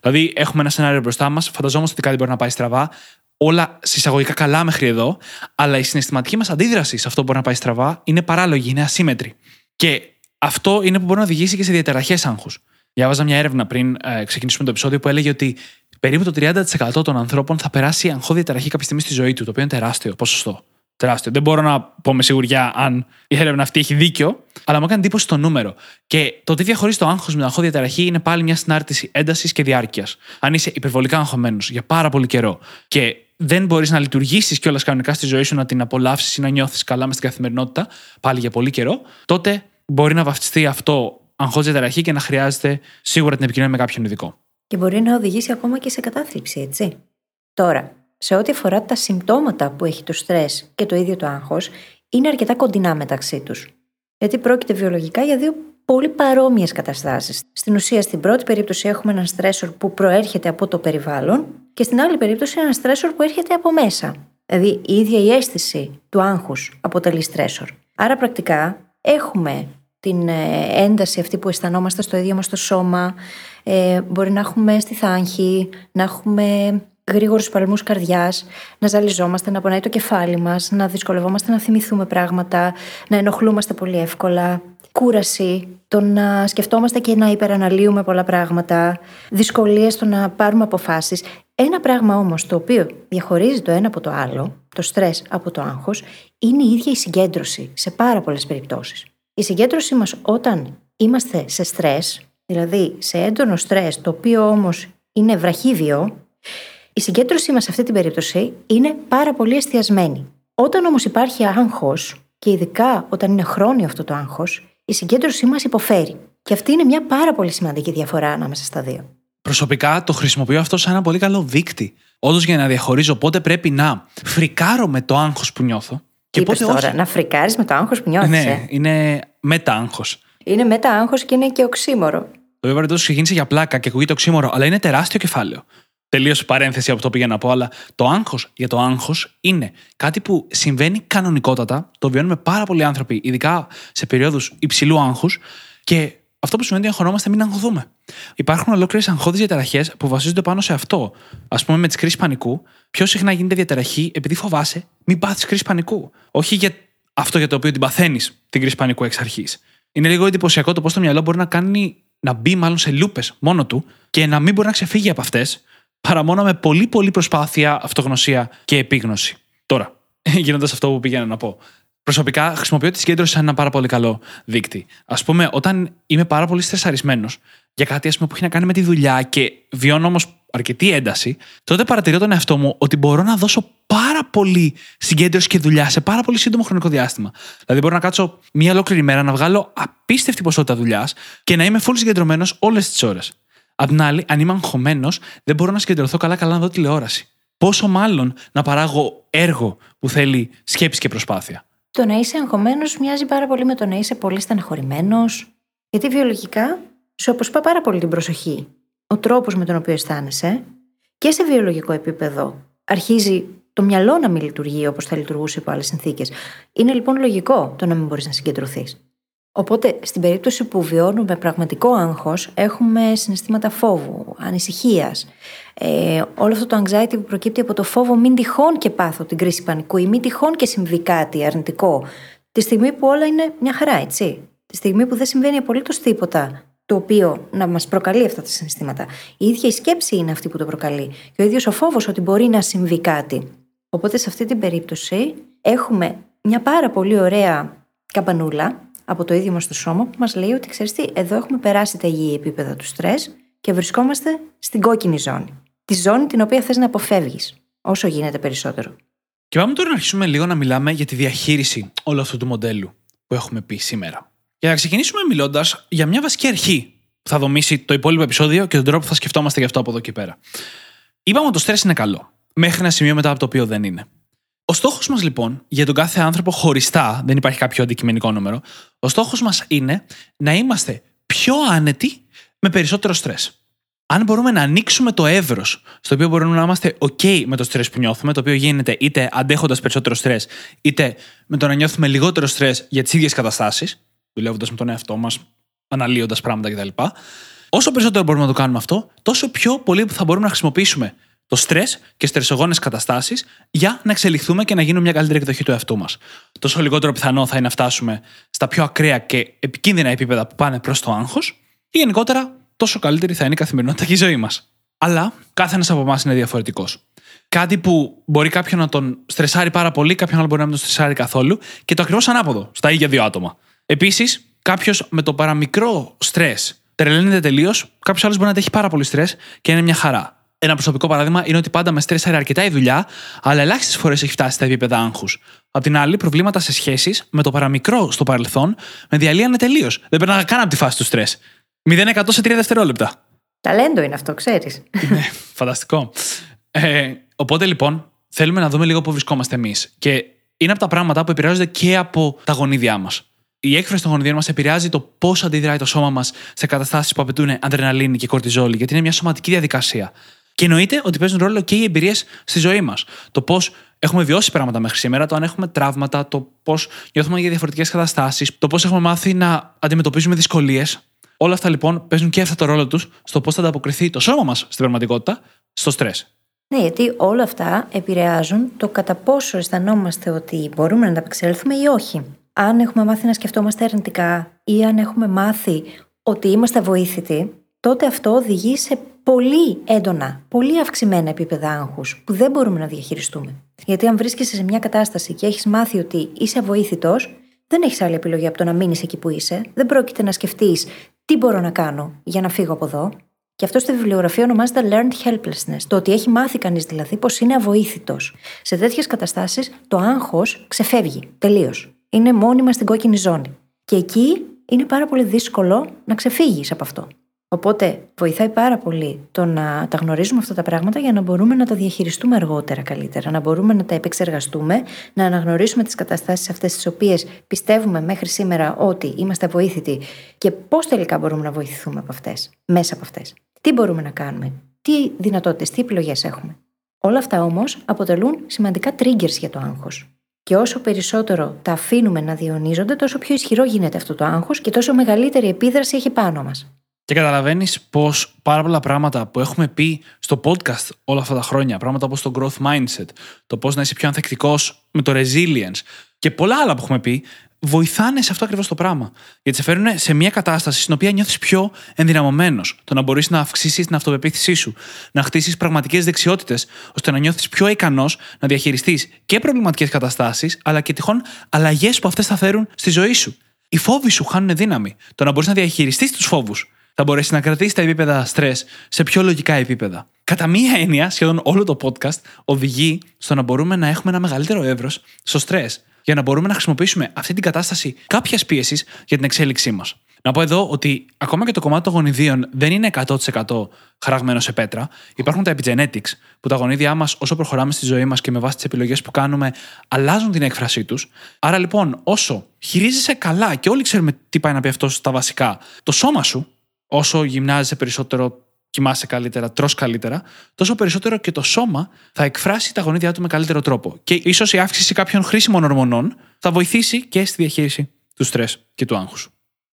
Δηλαδή, έχουμε ένα σενάριο μπροστά μας, φανταζόμαστε ότι κάτι μπορεί να πάει στραβά, όλα συσσαγωγικά καλά μέχρι εδώ, αλλά η συναισθηματική μας αντίδραση σε αυτό που μπορεί να πάει στραβά είναι παράλογη, είναι ασύμετρη. Και αυτό είναι που μπορεί να οδηγήσει και σε διαταραχές άγχους. Διάβαζα μια έρευνα πριν ε, ξεκινήσουμε το επεισόδιο που έλεγε ότι περίπου το 30% των ανθρώπων θα περάσει αγχώδη διαταραχή κάποια στιγμή στη ζωή του, το οποίο είναι τεράστιο ποσοστό. Τεράστιο. Δεν μπορώ να πω με σιγουριά αν η έρευνα αυτή έχει δίκιο, αλλά μου έκανε εντύπωση το νούμερο. Και το τι διαχωρίζει το άγχος με την αγχώδη διαταραχή είναι πάλι μια συνάρτηση έντασης και διάρκειας. Αν είσαι υπερβολικά αγχωμένος για πάρα πολύ καιρό και δεν μπορείς να λειτουργήσεις κιόλας κανονικά στη ζωή σου, να την απολαύσεις ή να νιώθεις καλά μες στην καθημερινότητα, πάλι για πολύ καιρό, τότε μπορεί να βαφτιστεί αυτό αγχώδη διαταραχή και να χρειάζεται σίγουρα την επικοινωνία με κάποιον ειδικό. Και μπορεί να οδηγήσει ακόμα και σε κατάθλιψη, έτσι. Τώρα, σε ό,τι αφορά τα συμπτώματα που έχει το στρες και το ίδιο το άγχος, είναι αρκετά κοντινά μεταξύ τους. Γιατί πρόκειται βιολογικά για δύο πολύ παρόμοιες καταστάσεις. Στην ουσία, στην πρώτη περίπτωση έχουμε έναν στρέσορ που προέρχεται από το περιβάλλον και στην άλλη περίπτωση έναν στρέσορ που έρχεται από μέσα. Δηλαδή, η ίδια η αίσθηση του άγχους αποτελεί στρέσορ. Άρα, πρακτικά, έχουμε την ε, ένταση αυτή που αισθανόμαστε στο ίδιο μας το σώμα, ε, μπορεί να έχουμε στη θάνχη, να έχουμε γρήγορους παλμούς καρδιάς, να ζαλιζόμαστε, να πονάει το κεφάλι μας, να δυσκολευόμαστε να θυμηθούμε πράγματα, να ενοχλούμαστε πολύ εύκολα. Κούραση, το να σκεφτόμαστε και να υπεραναλύουμε πολλά πράγματα, δυσκολίες στο να πάρουμε αποφάσεις. Ένα πράγμα όμως το οποίο διαχωρίζει το ένα από το άλλο, το στρες από το άγχος, είναι η ίδια η συγκέντρωση σε πάρα πολλές περιπτώσεις. Η συγκέντρωση μας όταν είμαστε σε στρες, δηλαδή σε έντονο στρες, το οποίο όμως είναι βραχύβιο, η συγκέντρωσή μας σε αυτή την περίπτωση είναι πάρα πολύ εστιασμένη. Όταν όμως υπάρχει άγχος, και ειδικά όταν είναι χρόνιο αυτό το άγχος, η συγκέντρωσή μας υποφέρει. Και αυτή είναι μια πάρα πολύ σημαντική διαφορά ανάμεσα στα δύο. Προσωπικά το χρησιμοποιώ αυτό σαν ένα πολύ καλό δείκτη. Όντως για να διαχωρίζω πότε πρέπει να φρικάρω με το άγχος που νιώθω. Και Είπες πότε τώρα, όχι. να φρικάρεις με το άγχος που νιώθεις. Ναι, ε; είναι μετα-άγχο. Είναι μετα-άγχο και είναι και οξύμορο. Το βέβαια ξεκίνησε για πλάκα και ακούγεται οξύμορο, αλλά είναι τεράστιο κεφάλαιο. Τελείω παρένθεση από το πήγα να πω, αλλά το άγχος για το άγχος είναι κάτι που συμβαίνει κανονικότατα. Το βιώνουμε πάρα πολλοί άνθρωποι, ειδικά σε περίοδου υψηλού άγχους. Και αυτό που σημαίνει ότι αγχωνόμαστε μην αγχωθούμε. Υπάρχουν ολόκληρες αγχώδεις διαταραχές που βασίζονται πάνω σε αυτό. Α πούμε, με τις κρίσεις πανικού, πιο συχνά γίνεται διαταραχή επειδή φοβάσαι μην πάθεις κρίση πανικού. Όχι για αυτό για το οποίο την παθαίνεις την κρίση πανικού εξ αρχής. Είναι λίγο εντυπωσιακό το πώς το μυαλό μπορεί να κάνει να μπει μάλλον σε λούπες μόνο του και να μην μπορεί να ξεφύγει από αυτές παρά μόνο με πολύ πολύ προσπάθεια, αυτογνωσία και επίγνωση. Τώρα, γίνοντας αυτό που πήγαινα να πω. Προσωπικά χρησιμοποιώ τη συγκέντρωση σαν ένα πάρα πολύ καλό δείκτη. Α πούμε, όταν είμαι πάρα πολύ στρεσαρισμένος για κάτι ας πούμε, που έχει να κάνει με τη δουλειά και βιώνω όμως αρκετή ένταση, τότε παρατηρώ τον εαυτό μου ότι μπορώ να δώσω πάρα πολύ συγκέντρωση και δουλειά σε πάρα πολύ σύντομο χρονικό διάστημα. Δηλαδή, μπορώ να κάτσω μία ολόκληρη μέρα να βγάλω απίστευτη ποσότητα δουλειάς και να είμαι full συγκεντρωμένος όλες τις ώρες. Απ' την άλλη, αν είμαι αγχωμένος, δεν μπορώ να συγκεντρωθώ καλά-καλά να δω τηλεόραση. Πόσο μάλλον να παράγω έργο που θέλει σκέψη και προσπάθεια. Το να είσαι αγχωμένος μοιάζει πάρα πολύ με το να είσαι πολύ στεναχωρημένος, γιατί βιολογικά σου αποσπά πάρα πολύ την προσοχή. Ο τρόπος με τον οποίο αισθάνεσαι και σε βιολογικό επίπεδο αρχίζει το μυαλό να μην λειτουργεί όπως θα λειτουργούσε υπό άλλες συνθήκες. Είναι λοιπόν λογικό το να μην μπορείς να συγκεντρωθείς. Οπότε, στην περίπτωση που βιώνουμε πραγματικό άγχος, έχουμε συναισθήματα φόβου, ανησυχίας. Ε, όλο αυτό το anxiety που προκύπτει από το φόβο μην τυχόν και πάθω την κρίση πανικού ή μην τυχόν και συμβεί κάτι αρνητικό. Τη στιγμή που όλα είναι μια χαρά, έτσι. Τη στιγμή που δεν συμβαίνει απολύτως τίποτα το οποίο να μας προκαλεί αυτά τα συναισθήματα. Η ίδια η σκέψη είναι αυτή που το προκαλεί. Και ο ίδιος ο φόβος ότι μπορεί να συμβεί κάτι. Οπότε σε αυτή την περίπτωση έχουμε μια πάρα πολύ ωραία καμπανούλα από το ίδιο μας το σώμα που μας λέει ότι ξέρεις τι, εδώ έχουμε περάσει τα υγιή επίπεδα του στρες και βρισκόμαστε στην κόκκινη ζώνη. Τη ζώνη την οποία θες να αποφεύγεις όσο γίνεται περισσότερο. Και πάμε τώρα να αρχίσουμε λίγο να μιλάμε για τη διαχείριση όλου αυτού του μοντέλου που έχουμε πει σήμερα. Για να ξεκινήσουμε μιλώντας για μια βασική αρχή που θα δομήσει το υπόλοιπο επεισόδιο και τον τρόπο που θα σκεφτόμαστε γι' αυτό από εδώ και πέρα. Είπαμε ότι το στρες είναι καλό, μέχρι ένα σημείο μετά από το οποίο δεν είναι. Ο στόχος μας λοιπόν για τον κάθε άνθρωπο χωριστά, δεν υπάρχει κάποιο αντικειμενικό νούμερο, ο στόχος μας είναι να είμαστε πιο άνετοι με περισσότερο στρες. Αν μπορούμε να ανοίξουμε το εύρος στο οποίο μπορούμε να είμαστε OK με το στρες που νιώθουμε, το οποίο γίνεται είτε αντέχοντας περισσότερο στρες, είτε με το να νιώθουμε λιγότερο στρες για τις ίδιες καταστάσεις, δουλεύοντας με τον εαυτό μας, αναλύοντας πράγματα κτλ. Όσο περισσότερο μπορούμε να το κάνουμε αυτό, τόσο πιο πολύ θα μπορούμε να χρησιμοποιήσουμε το στρες και στρεσογόνες καταστάσεις για να εξελιχθούμε και να γίνουμε μια καλύτερη εκδοχή του εαυτού μας. Τόσο λιγότερο πιθανό θα είναι να φτάσουμε στα πιο ακραία και επικίνδυνα επίπεδα που πάνε προς το άγχος, ή γενικότερα τόσο καλύτερη θα είναι η καθημερινότητα και η ζωή μας. Αλλά κάθε ένας από εμάς είναι διαφορετικός. Κάτι που μπορεί κάποιον να τον στρεσάρει πάρα πολύ, κάποιον άλλο μπορεί να μην τον στρεσάρει καθόλου και το ακριβώς ανάποδο στα ίδια δύο άτομα. Επίσης, κάποιος με το παραμικρό στρες τρελαίνεται τελείως, κάποιος άλλος μπορεί να έχει πάρα πολύ στρες και είναι μια χαρά. Ένα προσωπικό παράδειγμα είναι ότι πάντα με στρέσαρε αρκετά η δουλειά, αλλά ελάχιστες φορές έχει φτάσει στα επίπεδα άγχους. Απ' την άλλη, προβλήματα σε σχέσεις με το παραμικρό στο παρελθόν με διαλύανε τελείως. Δεν περνάγα καν από τη φάση του στρες. 0% σε 3 δευτερόλεπτα. Ταλέντο είναι αυτό, ξέρεις. Ναι, φανταστικό. Ε, οπότε λοιπόν, θέλουμε να δούμε λίγο πού βρισκόμαστε εμείς. Και είναι από τα πράγματα που επηρεάζονται και από τα γονίδια μας. Η έκφραση των γονιδίων μας επηρεάζει το πώς αντιδράει το σώμα μας σε καταστάσεις που απαιτούν αδρεναλίνη και κορτιζόλη, γιατί είναι μια σωματική διαδικασία. Και εννοείται ότι παίζουν ρόλο και οι εμπειρίες στη ζωή μας. Το πώς έχουμε βιώσει πράγματα μέχρι σήμερα, το αν έχουμε τραύματα, το πώς νιώθουμε για διαφορετικές καταστάσεις, το πώς έχουμε μάθει να αντιμετωπίζουμε δυσκολίες. Όλα αυτά λοιπόν παίζουν και αυτό το ρόλο τους στο πώς θα ανταποκριθεί το σώμα μας στην πραγματικότητα στο στρες. Ναι, γιατί όλα αυτά επηρεάζουν το κατά πόσο αισθανόμαστε ότι μπορούμε να ανταπεξέλθουμε ή όχι. Αν έχουμε μάθει να σκεφτόμαστε αρνητικά ή αν έχουμε μάθει ότι είμαστε βοήθητοι, τότε αυτό οδηγεί σε πολύ έντονα, πολύ αυξημένα επίπεδα άγχους που δεν μπορούμε να διαχειριστούμε. Γιατί αν βρίσκεσαι σε μια κατάσταση και έχεις μάθει ότι είσαι αβοήθητο, δεν έχεις άλλη επιλογή από το να μείνεις εκεί που είσαι. Δεν πρόκειται να σκεφτείς τι μπορώ να κάνω για να φύγω από εδώ. Και αυτό στη βιβλιογραφία ονομάζεται learned helplessness. Το ότι έχει μάθει κανείς δηλαδή πως είναι αβοήθητος. Σε τέτοιες καταστάσεις το άγχος ξεφεύγει τελείως. Είναι μόνιμα στην κόκκινη ζώνη. Και εκεί είναι πάρα πολύ δύσκολο να ξεφύγεις από αυτό. Οπότε βοηθάει πάρα πολύ το να τα γνωρίζουμε αυτά τα πράγματα για να μπορούμε να τα διαχειριστούμε αργότερα καλύτερα, να μπορούμε να τα επεξεργαστούμε, να αναγνωρίσουμε τις καταστάσεις αυτές τις οποίες πιστεύουμε μέχρι σήμερα ότι είμαστε βοήθητοι και πώς τελικά μπορούμε να βοηθηθούμε από αυτές, μέσα από αυτές. Τι μπορούμε να κάνουμε, τι δυνατότητες, τι επιλογές έχουμε. Όλα αυτά όμως αποτελούν σημαντικά triggers για το άγχος. Και όσο περισσότερο τα αφήνουμε να διονίζονται, τόσο πιο ισχυρό γίνεται αυτό το άγχος και τόσο μεγαλύτερη επίδραση έχει πάνω μας. Και καταλαβαίνεις πως πάρα πολλά πράγματα που έχουμε πει στο podcast όλα αυτά τα χρόνια, πράγματα όπως το growth mindset, το πώς να είσαι πιο ανθεκτικός με το resilience και πολλά άλλα που έχουμε πει, βοηθάνε σε αυτό ακριβώς το πράγμα. Γιατί σε φέρνουν σε μια κατάσταση στην οποία νιώθεις πιο ενδυναμωμένος. Το να μπορείς να αυξήσεις την αυτοπεποίθησή σου, να χτίσεις πραγματικές δεξιότητες, ώστε να νιώθεις πιο ικανός να διαχειριστείς και προβληματικές καταστάσεις, αλλά και τυχόν αλλαγές που αυτές θα φέρουν στη ζωή σου. Οι φόβοι σου χάνουν δύναμη. Το να μπορείς να διαχειριστείς τους φόβους Θα μπορέσει να κρατήσει τα επίπεδα στρε σε πιο λογικά επίπεδα. Κατά μία έννοια, σχεδόν όλο το podcast οδηγεί στο να μπορούμε να έχουμε ένα μεγαλύτερο εύρος στο στρε για να μπορούμε να χρησιμοποιήσουμε αυτή την κατάσταση κάποιας πίεσης για την εξέλιξή μας. Να πω εδώ ότι ακόμα και το κομμάτι των γονιδίων δεν είναι 100% χαραγμένο σε πέτρα. Υπάρχουν τα epigenetics, που τα γονίδια μας, όσο προχωράμε στη ζωή μας και με βάση τις επιλογές που κάνουμε, αλλάζουν την έκφρασή τους. Άρα λοιπόν, όσο χειρίζεσαι καλά και όλοι ξέρουμε τι πάει να πει αυτός στα βασικά, το σώμα σου, όσο γυμνάζεσαι περισσότερο, κοιμάσαι καλύτερα, τρώ καλύτερα, τόσο περισσότερο και το σώμα θα εκφράσει τα γονίδια του με καλύτερο τρόπο. Και ίσως η αύξηση κάποιων χρήσιμων ορμονών θα βοηθήσει και στη διαχείριση του στρες και του άγχους.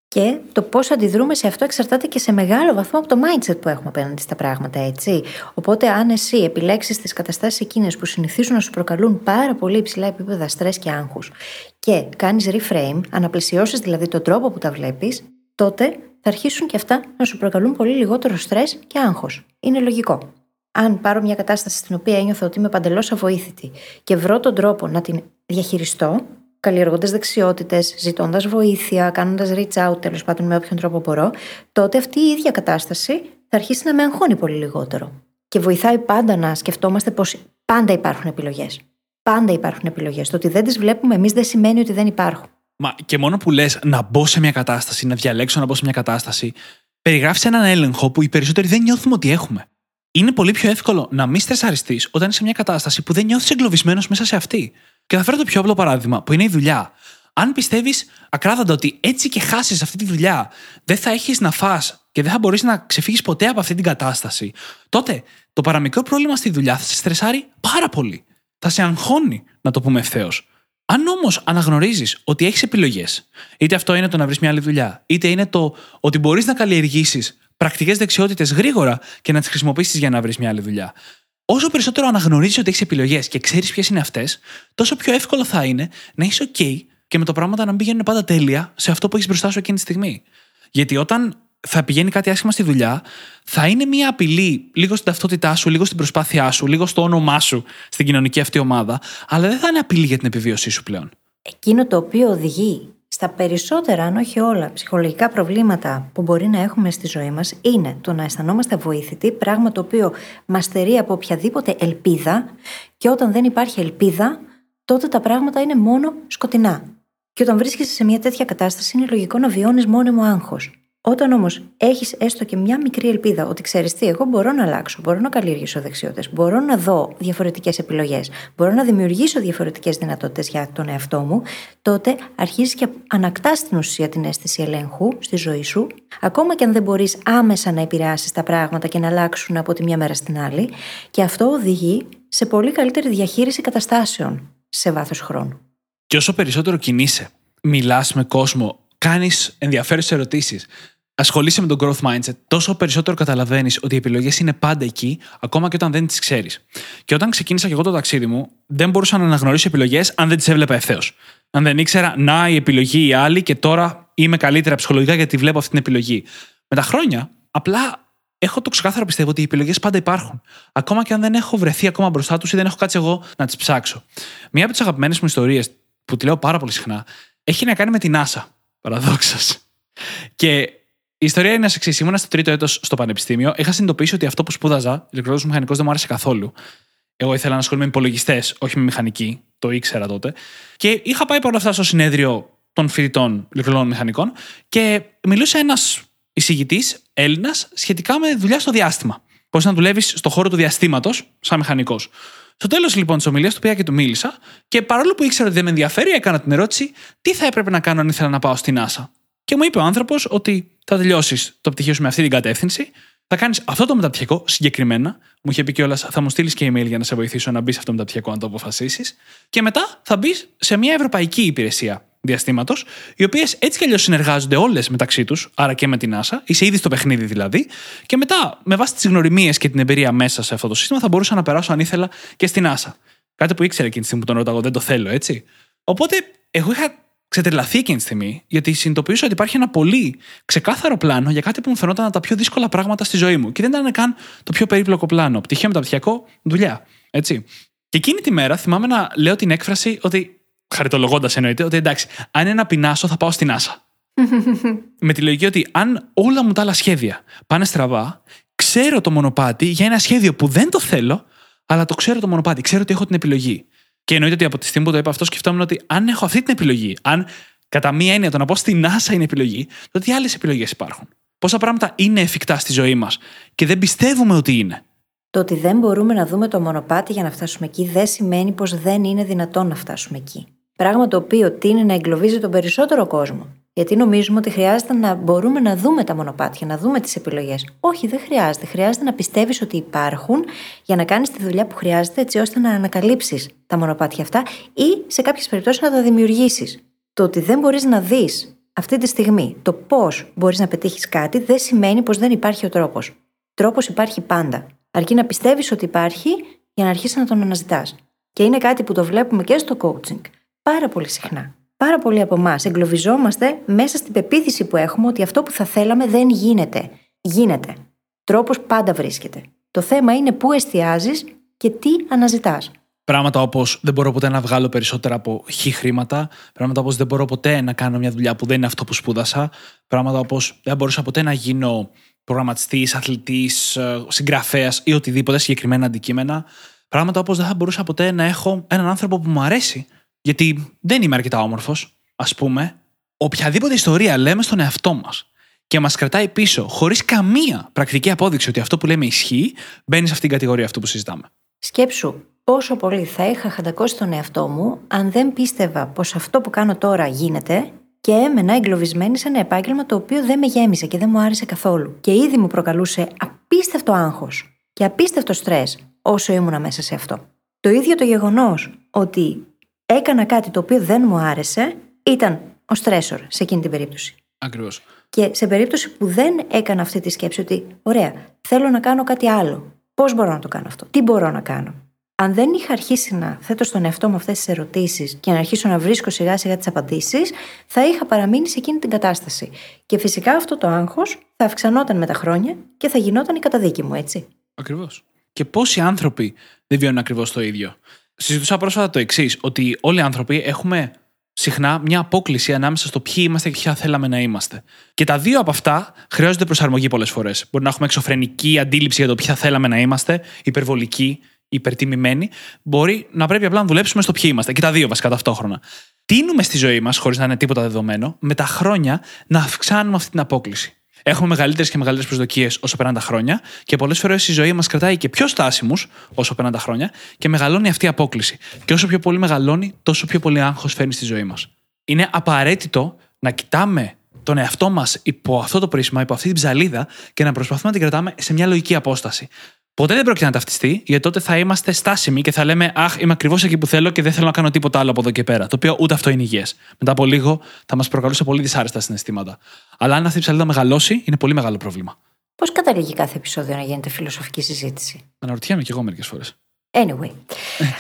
Και το πώς αντιδρούμε σε αυτό εξαρτάται και σε μεγάλο βαθμό από το mindset που έχουμε απέναντι στα πράγματα, έτσι. Οπότε, αν εσύ επιλέξεις τις καταστάσεις εκείνες που συνηθίζουν να σου προκαλούν πάρα πολύ υψηλά επίπεδα στρες και άγχους και κάνεις reframe, αναπλησιώσει δηλαδή τον τρόπο που τα βλέπεις, τότε θα αρχίσουν και αυτά να σου προκαλούν πολύ λιγότερο στρες και άγχος. Είναι λογικό. Αν πάρω μια κατάσταση στην οποία ένιωθω ότι είμαι παντελώς αβοήθητη και βρω τον τρόπο να την διαχειριστώ, καλλιεργώντας δεξιότητες, ζητώντας βοήθεια, κάνοντας reach out τέλος πάντων με όποιον τρόπο μπορώ, τότε αυτή η ίδια κατάσταση θα αρχίσει να με αγχώνει πολύ λιγότερο. Και βοηθάει πάντα να σκεφτόμαστε πως πάντα υπάρχουν επιλογές. Πάντα υπάρχουν επιλογές. Το ότι δεν τις βλέπουμε εμείς δεν σημαίνει ότι δεν υπάρχουν. Μα και μόνο που λες να μπω σε μια κατάσταση, να διαλέξω να μπω σε μια κατάσταση, περιγράφεις έναν έλεγχο που οι περισσότεροι δεν νιώθουμε ότι έχουμε. Είναι πολύ πιο εύκολο να μην στρεσαριστείς όταν είσαι σε μια κατάσταση που δεν νιώθεις εγκλωβισμένος μέσα σε αυτή. Και θα φέρω το πιο απλό παράδειγμα, που είναι η δουλειά. Αν πιστεύεις ακράδαντα ότι έτσι και χάσεις αυτή τη δουλειά, δεν θα έχεις να φά και δεν θα μπορείς να ξεφύγεις ποτέ από αυτή την κατάσταση, τότε το παραμικρό πρόβλημα στη δουλειά θα σε στρεσάρει πάρα πολύ. Θα σε αγχώνει, να το πούμε ευθέως. Αν όμως αναγνωρίζεις ότι έχεις επιλογές, είτε αυτό είναι το να βρεις μια άλλη δουλειά, είτε είναι το ότι μπορείς να καλλιεργήσεις πρακτικές δεξιότητες γρήγορα και να τις χρησιμοποιήσεις για να βρεις μια άλλη δουλειά, όσο περισσότερο αναγνωρίζεις ότι έχεις επιλογές και ξέρεις ποιες είναι αυτές, τόσο πιο εύκολο θα είναι να είσαι OK και με τα πράγματα να μην πηγαίνουν πάντα τέλεια σε αυτό που έχεις μπροστά σου εκείνη τη στιγμή. Γιατί όταν θα πηγαίνει κάτι άσχημα στη δουλειά, θα είναι μια απειλή λίγο στην ταυτότητά σου, λίγο στην προσπάθειά σου, λίγο στο όνομά σου στην κοινωνική αυτή ομάδα, αλλά δεν θα είναι απειλή για την επιβίωσή σου πλέον. Εκείνο το οποίο οδηγεί στα περισσότερα, αν όχι όλα, ψυχολογικά προβλήματα που μπορεί να έχουμε στη ζωή μας είναι το να αισθανόμαστε βοήθητοι, πράγμα το οποίο μας στερεί από οποιαδήποτε ελπίδα, και όταν δεν υπάρχει ελπίδα, τότε τα πράγματα είναι μόνο σκοτεινά. Και όταν βρίσκεσαι σε μια τέτοια κατάσταση, είναι λογικό να βιώνεις μόνιμο άγχος. Όταν όμως έχεις έστω και μια μικρή ελπίδα ότι ξέρεις τι, εγώ μπορώ να αλλάξω, μπορώ να καλλιεργήσω δεξιότητες, μπορώ να δω διαφορετικές επιλογές, μπορώ να δημιουργήσω διαφορετικές δυνατότητες για τον εαυτό μου, τότε αρχίζεις και ανακτάς στην ουσία την αίσθηση ελέγχου στη ζωή σου, ακόμα και αν δεν μπορείς άμεσα να επηρεάσεις τα πράγματα και να αλλάξουν από τη μια μέρα στην άλλη, και αυτό οδηγεί σε πολύ καλύτερη διαχείριση καταστάσεων σε βάθος χρόνου. Και όσο περισσότερο κινείσαι, μιλάς με κόσμο κάνεις ενδιαφέρουσες ερωτήσεις, ασχολείσαι με το growth mindset, τόσο περισσότερο καταλαβαίνεις ότι οι επιλογές είναι πάντα εκεί, ακόμα και όταν δεν τις ξέρεις. Και όταν ξεκίνησα και εγώ το ταξίδι μου, δεν μπορούσα να αναγνωρίσω επιλογές αν δεν τις έβλεπα ευθέως. Αν δεν ήξερα, να η επιλογή η άλλη και τώρα είμαι καλύτερα ψυχολογικά γιατί βλέπω αυτή την επιλογή. Με τα χρόνια, απλά έχω το ξεκάθαρο πιστεύω ότι οι επιλογές πάντα υπάρχουν. Ακόμα και αν δεν έχω βρεθεί ακόμα μπροστά τους ή δεν έχω κάτσει εγώ να τις ψάξω. Μία από τις αγαπημένες μου ιστορίες, που τη λέω πάρα πολύ συχνά, έχει να κάνει με την NASA. Παραδόξως. Και η ιστορία είναι ως εξής. Ήμουνα στο τρίτο έτος στο πανεπιστήμιο. Είχα συνειδητοποιήσει ότι αυτό που σπούδαζα, ηλεκτρονικό μηχανικός, δεν μου άρεσε καθόλου. Εγώ ήθελα να ασχολούμαι με υπολογιστές, όχι με μηχανική. Το ήξερα τότε. Και είχα πάει παρόλα αυτά στο συνέδριο των φοιτητών ηλεκτρονικών μηχανικών και μιλούσε ένας εισηγητής Έλληνας σχετικά με δουλειά στο διάστημα. Πώς να δουλεύεις στο χώρο του διαστήματος σαν μηχανικός. Στο τέλος λοιπόν της ομιλίας του πήγα και του μίλησα και παρόλο που ήξερα ότι δεν με ενδιαφέρει, έκανα την ερώτηση τι θα έπρεπε να κάνω αν ήθελα να πάω στην NASA. Και μου είπε ο άνθρωπος ότι θα τελειώσεις το πτυχίο σου με αυτή την κατεύθυνση, θα κάνεις αυτό το μεταπτυχιακό συγκεκριμένα. Μου είχε πει κιόλας, θα μου στείλεις και email για να σε βοηθήσω να μπεις σε αυτό το μεταπτυχιακό, αν το αποφασίσεις. Και μετά θα μπεις σε μια ευρωπαϊκή υπηρεσία διαστήματος, οι οποίες έτσι κι αλλιώς συνεργάζονται όλες μεταξύ τους, άρα και με την NASA, είσαι ήδη στο παιχνίδι δηλαδή, και μετά με βάση τις γνωριμίες και την εμπειρία μέσα σε αυτό το σύστημα θα μπορούσα να περάσω αν ήθελα και στην NASA. Κάτι που ήξερε εκείνη τη στιγμή που τον ρώταγα, δεν το θέλω, έτσι. Οπότε, εγώ είχα ξετρελαθεί εκείνη τη στιγμή, γιατί συνειδητοποιούσα ότι υπάρχει ένα πολύ ξεκάθαρο πλάνο για κάτι που μου φαινόταν τα πιο δύσκολα πράγματα στη ζωή μου. Και δεν ήταν καν το πιο περίπλοκο πλάνο. Πτυχίο μεταπτυχιακό, δουλειά. Έτσι. Και εκείνη τη μέρα θυμάμαι να λέω την έκφραση ότι χαριτολογώντας εννοείται, ότι εντάξει, αν είναι να πεινάσω, θα πάω στην Άσα. με τη λογική ότι αν όλα μου τα άλλα σχέδια πάνε στραβά, ξέρω το μονοπάτι για ένα σχέδιο που δεν το θέλω, αλλά το ξέρω το μονοπάτι. Ξέρω ότι έχω την επιλογή. Και εννοείται ότι από τη στιγμή που το είπα αυτό, σκεφτόμουν ότι αν έχω αυτή την επιλογή, αν κατά μία έννοια το να πω στην NASA είναι επιλογή, τότε τι άλλες επιλογές υπάρχουν; Πόσα πράγματα είναι εφικτά στη ζωή μας και δεν πιστεύουμε ότι είναι; Το ότι δεν μπορούμε να δούμε το μονοπάτι για να φτάσουμε εκεί δεν σημαίνει πως δεν είναι δυνατόν να φτάσουμε εκεί. Πράγμα το οποίο τίνει να εγκλωβίζει τον περισσότερο κόσμο. Γιατί νομίζουμε ότι χρειάζεται να μπορούμε να δούμε τα μονοπάτια, να δούμε τις επιλογές. Όχι, δεν χρειάζεται. Χρειάζεται να πιστεύεις ότι υπάρχουν για να κάνεις τη δουλειά που χρειάζεται έτσι ώστε να ανακαλύψεις τα μονοπάτια αυτά ή σε κάποιες περιπτώσεις να τα δημιουργήσεις. Το ότι δεν μπορείς να δεις αυτή τη στιγμή το πώς μπορείς να πετύχεις κάτι δεν σημαίνει πως δεν υπάρχει ο τρόπος. Τρόπος υπάρχει πάντα. Αρκεί να πιστεύεις ότι υπάρχει για να αρχίσεις να τον αναζητάς. Και είναι κάτι που το βλέπουμε και στο coaching πάρα πολύ συχνά. Πάρα πολλοί από εμάς εγκλωβιζόμαστε μέσα στην πεποίθηση που έχουμε ότι αυτό που θα θέλαμε δεν γίνεται. Γίνεται. Τρόπος πάντα βρίσκεται. Το θέμα είναι πού εστιάζεις και τι αναζητάς. Πράγματα όπως δεν μπορώ ποτέ να βγάλω περισσότερα από χ χρήματα. Πράγματα όπως δεν μπορώ ποτέ να κάνω μια δουλειά που δεν είναι αυτό που σπούδασα. Πράγματα όπως δεν μπορούσα ποτέ να γίνω προγραμματιστής, αθλητής, ε, συγγραφέας ή οτιδήποτε συγκεκριμένα αντικείμενα. Πράγματα όπως δεν θα μπορούσα ποτέ να έχω έναν άνθρωπο που μου αρέσει γιατί δεν είμαι αρκετά όμορφος, ας πούμε, οποιαδήποτε ιστορία λέμε στον εαυτό μας και μας κρατάει πίσω χωρίς καμία πρακτική απόδειξη ότι αυτό που λέμε ισχύει, μπαίνει σε αυτήν την κατηγορία αυτού που συζητάμε. Σκέψου πόσο πολύ θα είχα χαντακώσει τον εαυτό μου αν δεν πίστευα πως αυτό που κάνω τώρα γίνεται και έμενα εγκλωβισμένη σε ένα επάγγελμα το οποίο δεν με γέμισε και δεν μου άρεσε καθόλου. Και ήδη μου προκαλούσε απίστευτο άγχος και απίστευτο στρες όσο ήμουνα μέσα σε αυτό. Το ίδιο το γεγονός ότι έκανα κάτι το οποίο δεν μου άρεσε, ήταν ο στρέσορ σε εκείνη την περίπτωση. Ακριβώς. Και σε περίπτωση που δεν έκανα αυτή τη σκέψη ότι, ωραία, θέλω να κάνω κάτι άλλο. Πώς μπορώ να το κάνω αυτό, τι μπορώ να κάνω; Αν δεν είχα αρχίσει να θέτω στον εαυτό μου αυτές τις ερωτήσεις και να αρχίσω να βρίσκω σιγά σιγά τις απαντήσεις, θα είχα παραμείνει σε εκείνη την κατάσταση. Και φυσικά αυτό το άγχος θα αυξανόταν με τα χρόνια και θα γινόταν η καταδίκη μου, έτσι. Ακριβώς. Και πόσοι άνθρωποι δεν βιώνουν ακριβώς το ίδιο; Συζητούσα πρόσφατα το εξής, ότι όλοι οι άνθρωποι έχουμε συχνά μια απόκληση ανάμεσα στο ποιοι είμαστε και ποια θέλαμε να είμαστε. Και τα δύο από αυτά χρειάζονται προσαρμογή πολλές φορές. Μπορεί να έχουμε εξωφρενική αντίληψη για το ποια θέλαμε να είμαστε, υπερβολική, υπερτιμημένη. Μπορεί να πρέπει απλά να δουλέψουμε στο ποιοι είμαστε. Και τα δύο βασικά ταυτόχρονα. Τίνουμε στη ζωή μας, χωρίς να είναι τίποτα δεδομένο, με τα χρόνια να αυξάνουμε αυτή την απόκληση. Έχουμε μεγαλύτερες και μεγαλύτερες προσδοκίες όσο περνάνε τα χρόνια και πολλές φορές η ζωή μας κρατάει και πιο στάσιμους όσο περνάνε τα χρόνια και μεγαλώνει αυτή η απόκληση. Και όσο πιο πολύ μεγαλώνει, τόσο πιο πολύ άγχος φέρνει στη ζωή μας. Είναι απαραίτητο να κοιτάμε τον εαυτό μας υπό αυτό το πρίσμα, υπό αυτή την ψαλίδα και να προσπαθούμε να την κρατάμε σε μια λογική απόσταση ποτέ δεν πρόκειται να ταυτιστεί, γιατί τότε θα είμαστε στάσιμοι και θα λέμε Αχ, είμαι ακριβώς εκεί που θέλω και δεν θέλω να κάνω τίποτα άλλο από εδώ και πέρα. Το οποίο ούτε αυτό είναι υγιές. Μετά από λίγο θα μας προκαλούσε πολύ δυσάρεστα συναισθήματα. Αλλά αν αυτή η ψαλίδα μεγαλώσει, είναι πολύ μεγάλο πρόβλημα. Πώς καταλήγει κάθε επεισόδιο να γίνεται φιλοσοφική συζήτηση; Αναρωτιέμαι κι εγώ μερικές φορές. Anyway.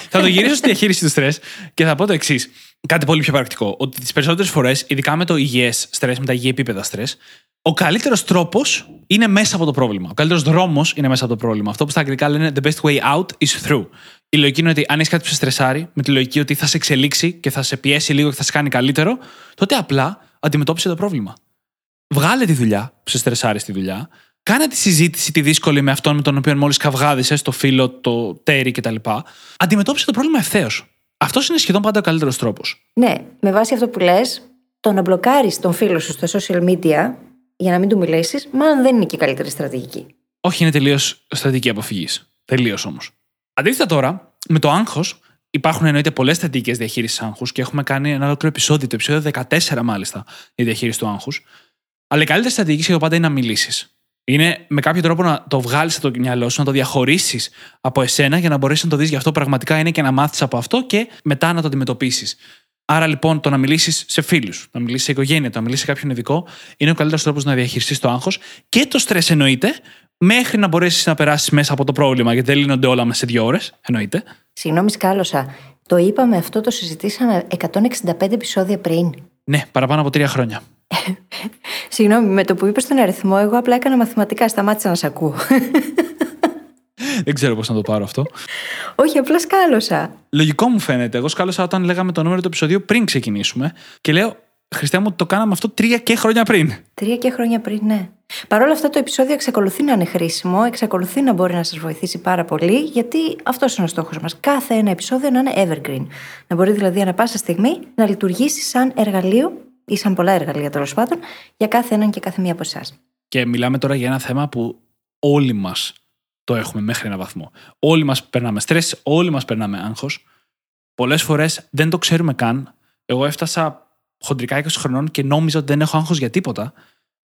θα το γυρίσω στη διαχείριση του στρες και θα πω το εξής. Κάτι πολύ πιο πρακτικό. Ότι τις περισσότερες φορές, ειδικά με το υγιές στρες, με τα υγιή επίπεδα στρες, ο καλύτερος τρόπος είναι μέσα από το πρόβλημα. Ο καλύτερος δρόμος είναι μέσα από το πρόβλημα. Αυτό που στα αγγλικά λένε The best way out is through. Η λογική είναι ότι αν έχεις κάτι που σε στρεσάρει, με τη λογική ότι θα σε εξελίξει και θα σε πιέσει λίγο και θα σε κάνει καλύτερο, τότε απλά αντιμετώπισε το πρόβλημα. Βγάλε τη δουλειά που σε στρεσάρει στη δουλειά, κάνε τη συζήτηση τη δύσκολη με αυτόν με τον οποίο μόλις καυγάδισε, το φίλο, το τέρι κτλ. Αντιμετώπισε το πρόβλημα ευθέως. Αυτός είναι σχεδόν πάντα ο καλύτερος τρόπος. Ναι, με βάση αυτό που λες, το να μπλοκάρεις τον φίλο σου στα social media για να μην του μιλήσεις, μάλλον δεν είναι και η καλύτερη στρατηγική. Όχι, είναι τελείως στρατηγική αποφυγής. Τελείως όμως. Αντίθετα τώρα, με το άγχος, υπάρχουν εννοείται πολλές στρατηγικές διαχείρισης άγχους και έχουμε κάνει ένα ολόκληρο επεισόδιο, το επεισόδιο 14 μάλιστα, η διαχείριση του άγχους. Αλλά η καλύτερη στρατηγική σχεδόν πάντα είναι να μιλήσεις. Είναι με κάποιο τρόπο να το βγάλεις από το μυαλό σου, να το διαχωρίσεις από εσένα για να μπορέσεις να το δεις για αυτό πραγματικά είναι και να μάθεις από αυτό και μετά να το αντιμετωπίσεις. Άρα λοιπόν το να μιλήσεις σε φίλους, να μιλήσεις σε οικογένεια, το να μιλήσεις σε κάποιον ειδικό είναι ο καλύτερος τρόπος να διαχειριστείς το άγχος και το στρες εννοείται, μέχρι να μπορέσεις να περάσεις μέσα από το πρόβλημα, γιατί δεν λύνονται όλα μέσα σε δύο ώρες, εννοείται. Συγγνώμη, σκάλωσα. Το είπαμε αυτό, το συζητήσαμε 165 επεισόδια πριν. Ναι, παραπάνω από τρία χρόνια. Συγγνώμη, με το που είπες τον αριθμό, εγώ απλά έκανα μαθηματικά, σταμάτησα να σε ακούω. Δεν ξέρω πώς να το πάρω αυτό. Όχι, απλά σκάλωσα. Λογικό μου φαίνεται. Εγώ σκάλωσα όταν λέγαμε το νούμερο του επεισοδίου πριν ξεκινήσουμε και λέω Χριστέ μου, το κάναμε αυτό τρία και χρόνια πριν. Τρία και χρόνια πριν, ναι. Παρ' όλα αυτά, το επεισόδιο εξακολουθεί να είναι χρήσιμο, εξακολουθεί να μπορεί να σας βοηθήσει πάρα πολύ, γιατί αυτός είναι ο στόχος μας. Κάθε ένα επεισόδιο να είναι evergreen. Να μπορεί δηλαδή ανα πάσα στιγμή να λειτουργήσει σαν εργαλείο ή σαν πολλά εργαλεία τέλος πάντων για κάθε έναν και κάθε μία από εσάς. Και μιλάμε τώρα για ένα θέμα που όλοι μας το έχουμε μέχρι ένα βαθμό. Όλοι μας περνάμε στρες, όλοι μας περνάμε άγχος. Πολλές φορές δεν το ξέρουμε καν. Εγώ έφτασα χοντρικά 20 χρονών και νόμιζα ότι δεν έχω άγχος για τίποτα.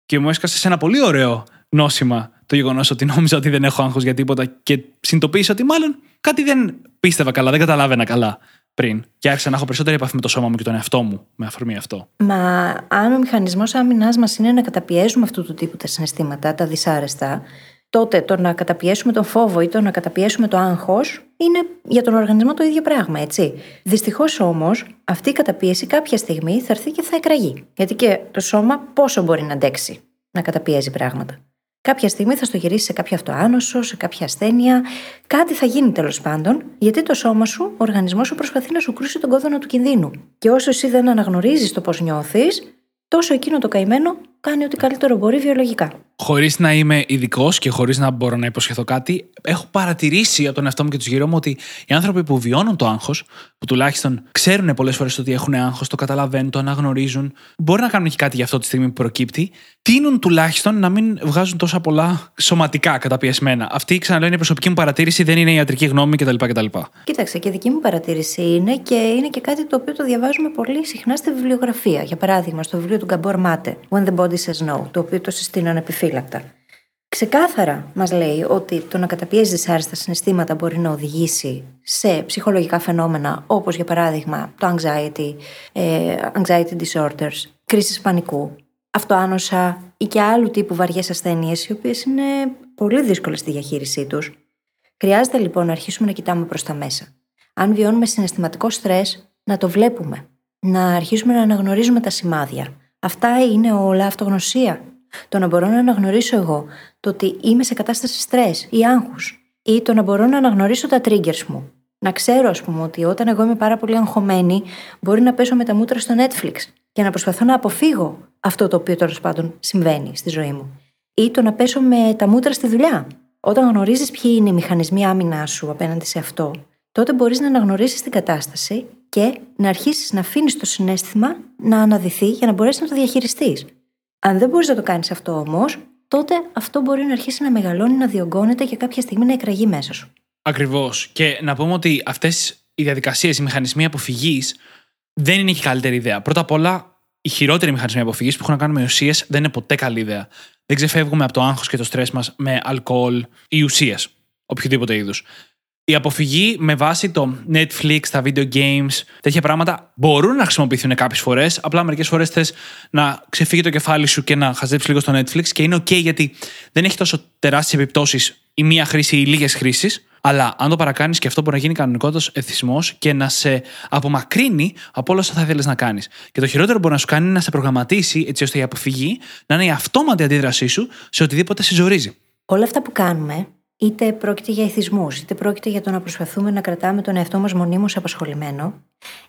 Και μου έσκασε σε ένα πολύ ωραίο νόσημα το γεγονός ότι νόμιζα ότι δεν έχω άγχος για τίποτα και συνειδητοποίησα ότι μάλλον κάτι δεν πίστευα καλά, δεν καταλάβαινα καλά πριν. Και άρχισα να έχω περισσότερη επαφή με το σώμα μου και τον εαυτό μου με αφορμή αυτό. Μα αν ο μηχανισμός άμυνάς μας είναι να καταπιέζουμε αυτού του τύπου τα συναισθήματα, τα δυσάρεστα, τότε το να καταπιέσουμε τον φόβο ή το να καταπιέσουμε το άγχος είναι για τον οργανισμό το ίδιο πράγμα, έτσι. Δυστυχώς όμως, αυτή η καταπίεση κάποια στιγμή θα έρθει και θα εκραγεί. Γιατί και το σώμα πόσο μπορεί να αντέξει να καταπιέζει πράγματα. Κάποια στιγμή θα στο γυρίσει σε κάποιο αυτοάνωσο, σε κάποια ασθένεια. Κάτι θα γίνει τέλος πάντων, γιατί το σώμα σου, ο οργανισμός σου προσπαθεί να σου κρούσει τον κόδωνα του κινδύνου. Και όσο εσύ δεν αναγνωρίζεις το πώς νιώθεις, τόσο εκείνο το καημένο κάνει ό,τι καλύτερο μπορεί βιολογικά. Χωρίς να είμαι ειδικός και χωρίς να μπορώ να υποσχεθώ κάτι, έχω παρατηρήσει από τον εαυτό μου και τους γύρω μου ότι οι άνθρωποι που βιώνουν το άγχος, που τουλάχιστον ξέρουν πολλές φορές ότι έχουν άγχος, το καταλαβαίνουν, το αναγνωρίζουν, μπορεί να κάνουν και κάτι για αυτό τη στιγμή που προκύπτει, τείνουν τουλάχιστον να μην βγάζουν τόσα πολλά σωματικά καταπιεσμένα. Αυτή, ξαναλέω, είναι η προσωπική μου παρατήρηση, δεν είναι η ιατρική γνώμη κτλ. κτλ. Κοίταξε, και δική μου παρατήρηση είναι και είναι και κάτι το οποίο το διαβάζουμε πολύ συχνά στη βιβλιογραφία. Για παράδειγμα, στο βιβλίο του Γκαμπόρ Μάτε, When the Body Says No, το οποίο το συστήνω ανεπιφύλακτα. Ξεκάθαρα μας λέει ότι το να καταπιέζει δυσάρεστα συναισθήματα μπορεί να οδηγήσει σε ψυχολογικά φαινόμενα όπως για παράδειγμα το anxiety, ε, anxiety disorders, κρίση πανικού, αυτοάνοσα ή και άλλου τύπου βαριές ασθένειες, οι οποίες είναι πολύ δύσκολες στη διαχείρισή τους. Χρειάζεται λοιπόν να αρχίσουμε να κοιτάμε προς τα μέσα. Αν βιώνουμε συναισθηματικό στρες, να το βλέπουμε. Να αρχίσουμε να αναγνωρίζουμε τα σημάδια. Αυτά είναι όλα αυτογνωσία. Το να μπορώ να αναγνωρίσω εγώ το ότι είμαι σε κατάσταση στρες ή άγχους. Ή το να μπορώ να αναγνωρίσω τα triggers μου. Να ξέρω, ας πούμε, ότι όταν εγώ είμαι πάρα πολύ αγχωμένη, μπορεί να πέσω με τα μούτρα στο Netflix και να προσπαθώ να αποφύγω αυτό το οποίο τέλος πάντων συμβαίνει στη ζωή μου. Ή το να πέσω με τα μούτρα στη δουλειά. Όταν γνωρίζεις ποιοι είναι οι μηχανισμοί άμυνάς σου απέναντι σε αυτό, τότε μπορείς να αναγνωρίσεις την κατάσταση και να αρχίσεις να αφήνεις το συνέστημα να αναδυθεί για να μπορέσεις να το διαχειριστείς. Αν δεν μπορείς να το κάνεις αυτό όμως, τότε αυτό μπορεί να αρχίσει να μεγαλώνει, να διωγγώνεται και κάποια στιγμή να εκραγεί μέσα σου. Ακριβώς. Και να πούμε ότι αυτές οι διαδικασίες, οι μηχανισμοί αποφυγής δεν είναι και καλύτερη ιδέα. Πρώτα απ' όλα, οι χειρότεροι μηχανισμοί αποφυγής που έχουν να κάνουν με ουσίες δεν είναι ποτέ καλή ιδέα. Δεν ξεφεύγουμε από το άγχος και το στρες μας με αλκοόλ ή ουσίες, οποιοδήποτε είδους. Η αποφυγή με βάση το Netflix, τα video games, τέτοια πράγματα μπορούν να χρησιμοποιηθούν κάποιες φορές. Απλά μερικές φορές θες να ξεφύγει το κεφάλι σου και να χαζέψεις λίγο στο Netflix και είναι OK γιατί δεν έχει τόσο τεράστιες επιπτώσεις η μία χρήση ή λίγες χρήσεις. Αλλά αν το παρακάνεις και αυτό μπορεί να γίνει κανονικότατος εθισμός και να σε απομακρύνει από όλα όσα θα ήθελε να κάνεις. Και το χειρότερο που μπορεί να σου κάνει είναι να σε προγραμματίσει έτσι ώστε η αποφυγή να είναι η αυτόματη αντίδρασή σου σε οτιδήποτε σε ζορίζει. Όλα αυτά που κάνουμε, είτε πρόκειται για εθισμούς, είτε πρόκειται για το να προσπαθούμε να κρατάμε τον εαυτό μας μονίμως απασχολημένο,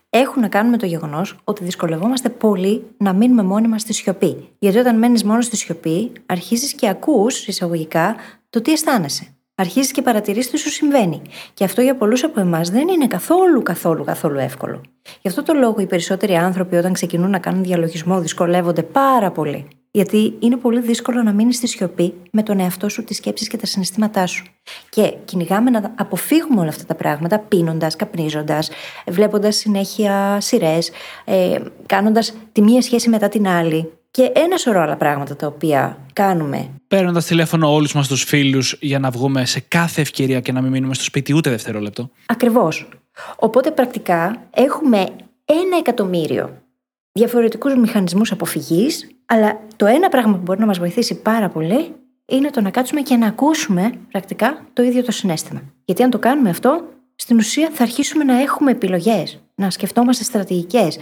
έχουν να κάνουν με το γεγονός ότι δυσκολευόμαστε πολύ να μείνουμε μόνοι μα στη σιωπή. Γιατί όταν μένεις μόνος στη σιωπή, αρχίζεις και ακούς εισαγωγικά το τι αισθάνεσαι αρχίζεις και παρατηρείς τι σου συμβαίνει. Και αυτό για πολλούς από εμάς δεν είναι καθόλου, καθόλου, καθόλου εύκολο. Γι' αυτό το λόγο οι περισσότεροι άνθρωποι όταν ξεκινούν να κάνουν διαλογισμό δυσκολεύονται πάρα πολύ. Γιατί είναι πολύ δύσκολο να μείνεις στη σιωπή με τον εαυτό σου, τις σκέψεις και τα συναισθήματά σου. Και κυνηγάμε να αποφύγουμε όλα αυτά τα πράγματα πίνοντας, καπνίζοντας, βλέποντας συνέχεια σειρές, ε, κάνοντας τη μία σχέση μετά την άλλη. Και ένα σωρό άλλα πράγματα τα οποία κάνουμε. Παίρνοντας τηλέφωνο όλους μας τους φίλους για να βγούμε σε κάθε ευκαιρία και να μην μείνουμε στο σπίτι ούτε δευτερόλεπτο. Ακριβώς. Οπότε πρακτικά έχουμε ένα εκατομμύριο διαφορετικούς μηχανισμούς αποφυγής, αλλά το ένα πράγμα που μπορεί να μας βοηθήσει πάρα πολύ είναι το να κάτσουμε και να ακούσουμε πρακτικά το ίδιο το συνέστημα. Γιατί αν το κάνουμε αυτό, στην ουσία θα αρχίσουμε να έχουμε επιλογές, να σκεφτόμαστε στρατηγικές,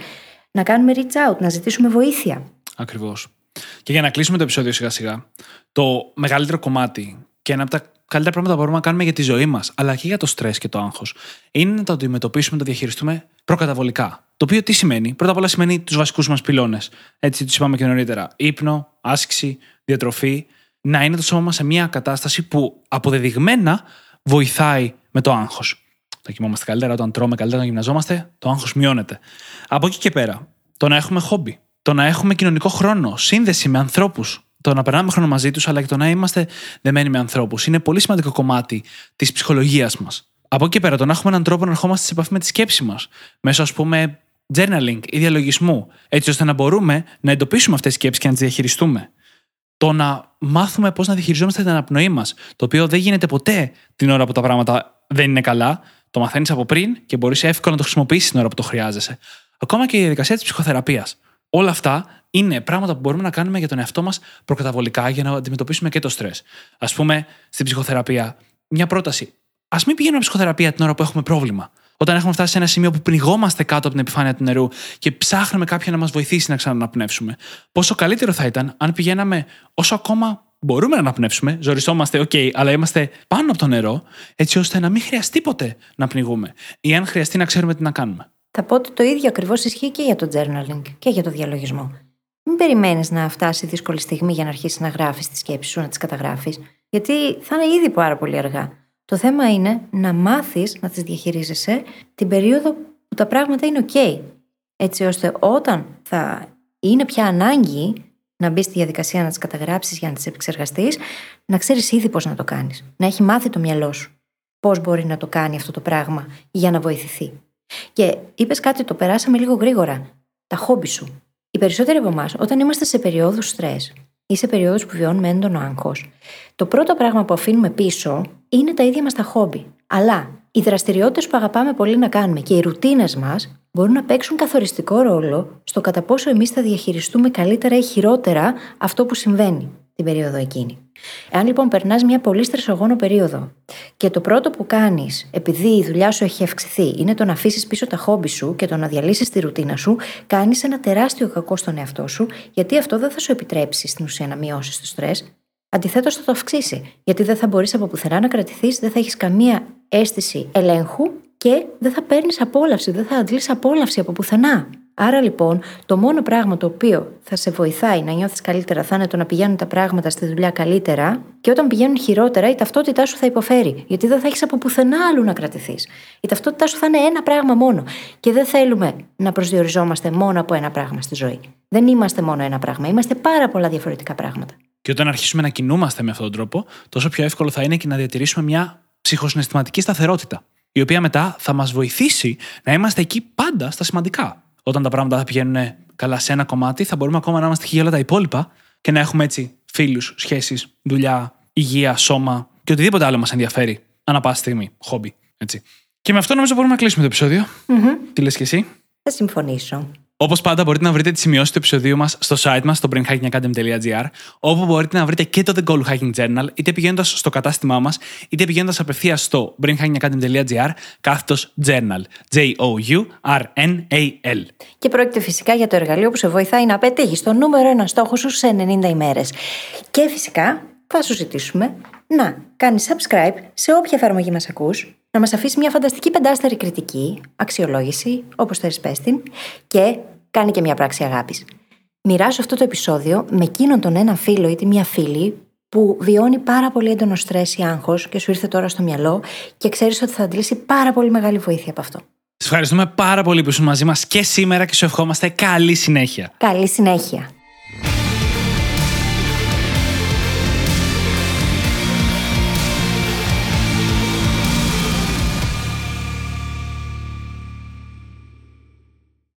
να κάνουμε reach out, να ζητήσουμε βοήθεια. Ακριβώς. Και για να κλείσουμε το επεισόδιο σιγά σιγά, το μεγαλύτερο κομμάτι και ένα από τα καλύτερα πράγματα που μπορούμε να κάνουμε για τη ζωή μας, αλλά και για το στρες και το άγχος, είναι να το αντιμετωπίσουμε, να το διαχειριστούμε προκαταβολικά. Το οποίο τι σημαίνει; Πρώτα απ' όλα σημαίνει τους βασικούς μας πυλώνες. Έτσι τους είπαμε και νωρίτερα. Ύπνο, άσκηση, διατροφή. Να είναι το σώμα μας σε μια κατάσταση που αποδεδειγμένα βοηθάει με το άγχος. Θα κοιμόμαστε καλύτερα, όταν τρώμε καλύτερα, όταν γυμναζόμαστε, το άγχος μειώνεται. Από εκεί και πέρα, το να έχουμε χόμπι, το να έχουμε κοινωνικό χρόνο, σύνδεση με ανθρώπους, το να περνάμε χρόνο μαζί τους, αλλά και το να είμαστε δεμένοι με ανθρώπους. Είναι πολύ σημαντικό κομμάτι της ψυχολογίας μας. Από εκεί και πέρα, το να έχουμε έναν τρόπο να ερχόμαστε σε επαφή με τη σκέψη μας, μέσω ας πούμε journaling ή διαλογισμού, έτσι ώστε να μπορούμε να εντοπίσουμε αυτές τις σκέψεις και να τις διαχειριστούμε. Το να μάθουμε πώς να διαχειριζόμαστε την αναπνοή μας, το οποίο δεν γίνεται ποτέ την ώρα που τα πράγματα δεν είναι καλά. Το μαθαίνεις από πριν και μπορείς εύκολα να το χρησιμοποιήσεις την ώρα που το χρειάζεσαι. Ακόμα και η διαδικασία της ψυχοθεραπείας. Όλα αυτά είναι πράγματα που μπορούμε να κάνουμε για τον εαυτό μας προκαταβολικά για να αντιμετωπίσουμε και το στρες. Α πούμε, στην ψυχοθεραπεία, μια πρόταση. Α μην πηγαίνουμε ψυχοθεραπεία την ώρα που έχουμε πρόβλημα. Όταν έχουμε φτάσει σε ένα σημείο που πνιγόμαστε κάτω από την επιφάνεια του νερού και ψάχνουμε κάποιον να μας βοηθήσει να ξαναναπνεύσουμε. Πόσο καλύτερο θα ήταν αν πηγαίναμε όσο ακόμα μπορούμε να αναπνεύσουμε, ζοριστόμαστε, OK, αλλά είμαστε πάνω από το νερό, έτσι ώστε να μην χρειαστεί ποτέ να πνιγούμε. Ή αν χρειαστεί να ξέρουμε τι να κάνουμε. Θα πω ότι το ίδιο ακριβώς ισχύει και για το journaling και για το διαλογισμό. Μην περιμένεις να φτάσει δύσκολη στιγμή για να αρχίσεις να γράφεις τι σκέψει σου, να τις καταγράφεις, γιατί θα είναι ήδη πάρα πολύ αργά. Το θέμα είναι να μάθεις να τις διαχειρίζεσαι την περίοδο που τα πράγματα είναι OK. Έτσι ώστε όταν θα είναι πια ανάγκη να μπεις στη διαδικασία να τις καταγράψεις για να τις επεξεργαστείς, να ξέρεις ήδη πώς να το κάνεις. Να έχει μάθει το μυαλό σου πώς μπορεί να το κάνει αυτό το πράγμα για να βοηθηθεί. Και είπες κάτι, το περάσαμε λίγο γρήγορα. Τα χόμπι σου. Οι περισσότεροι από εμάς, όταν είμαστε σε περίοδου στρες ή σε περίοδου που βιώνουμε έντονο άγχος, το πρώτο πράγμα που αφήνουμε πίσω είναι τα ίδια μας τα χόμπι. Αλλά οι δραστηριότητες που αγαπάμε πολύ να κάνουμε και οι ρουτίνες μας μπορούν να παίξουν καθοριστικό ρόλο στο κατά πόσο εμείς θα διαχειριστούμε καλύτερα ή χειρότερα αυτό που συμβαίνει την περίοδο εκείνη. Εάν λοιπόν περνάς μια πολύ στρεσογόνο περίοδο και το πρώτο που κάνεις, επειδή η δουλειά σου έχει αυξηθεί, είναι το να αφήσεις πίσω τα χόμπι σου και το να διαλύσεις τη ρουτίνα σου, κάνεις ένα τεράστιο κακό στον εαυτό σου, γιατί αυτό δεν θα σου επιτρέψει στην ουσία να μειώσεις το στρες. Αντιθέτως, θα το αυξήσει. Γιατί δεν θα μπορείς από πουθενά να κρατηθείς, δεν θα έχεις καμία αίσθηση ελέγχου και δεν θα παίρνεις απόλαυση, δεν θα αντλείς απόλαυση από πουθενά. Άρα λοιπόν, το μόνο πράγμα το οποίο θα σε βοηθάει να νιώθεις καλύτερα θα είναι το να πηγαίνουν τα πράγματα στη δουλειά καλύτερα και όταν πηγαίνουν χειρότερα η ταυτότητά σου θα υποφέρει. Γιατί δεν θα έχεις από πουθενά άλλου να κρατηθείς. Η ταυτότητά σου θα είναι ένα πράγμα μόνο. Και δεν θέλουμε να προσδιοριζόμαστε μόνο από ένα πράγμα στη ζωή. Δεν είμαστε μόνο ένα πράγμα. Είμαστε πάρα πολλά διαφορετικά πράγματα. Και όταν αρχίσουμε να κινούμαστε με αυτόν τον τρόπο, τόσο πιο εύκολο θα είναι και να διατηρήσουμε μια ψυχοσυναισθηματική σταθερότητα. Η οποία μετά θα μας βοηθήσει να είμαστε εκεί πάντα στα σημαντικά όταν τα πράγματα θα πηγαίνουν καλά σε ένα κομμάτι, θα μπορούμε ακόμα να είμαστε για όλα τα υπόλοιπα και να έχουμε έτσι φίλους, σχέσεις, δουλειά, υγεία, σώμα και οτιδήποτε άλλο μας ενδιαφέρει. Ανά πάση στιγμή. Χόμπι. Έτσι. Και με αυτό νομίζω μπορούμε να κλείσουμε το επεισόδιο. Mm-hmm. Τι λες και εσύ; Θα συμφωνήσω. Όπως πάντα, μπορείτε να βρείτε τι σημειώσει του επεισοδίου μας στο site μας, στο brainhackingacademy.gr, όπου μπορείτε να βρείτε και το The Goal Hacking Journal, είτε πηγαίνοντας στο κατάστημά μας, είτε πηγαίνοντας απευθείας στο brainhackingacademy.gr, κάθετος journal. J-O-U-R-N-A-L. Και πρόκειται φυσικά για το εργαλείο που σε βοηθάει να πετύχεις το νούμερο ένα στόχο σου σε 90 ημέρες. Και φυσικά θα σου ζητήσουμε να κάνεις subscribe σε όποια εφαρμογή μας ακούς, να μας αφήσεις μια φανταστική πεντάστερη κριτική, αξιολόγηση, όπως θέλει πες την, και κάνει και μια πράξη αγάπης. Μοιράσου αυτό το επεισόδιο με εκείνον τον ένα φίλο ή τη μια φίλη που βιώνει πάρα πολύ έντονο στρες ή άγχος και σου ήρθε τώρα στο μυαλό και ξέρεις ότι θα αντλήσει πάρα πολύ μεγάλη βοήθεια από αυτό. Σας ευχαριστούμε πάρα πολύ που ήσουν μαζί μας και σήμερα και σου ευχόμαστε καλή συνέχεια. Καλή συνέχεια.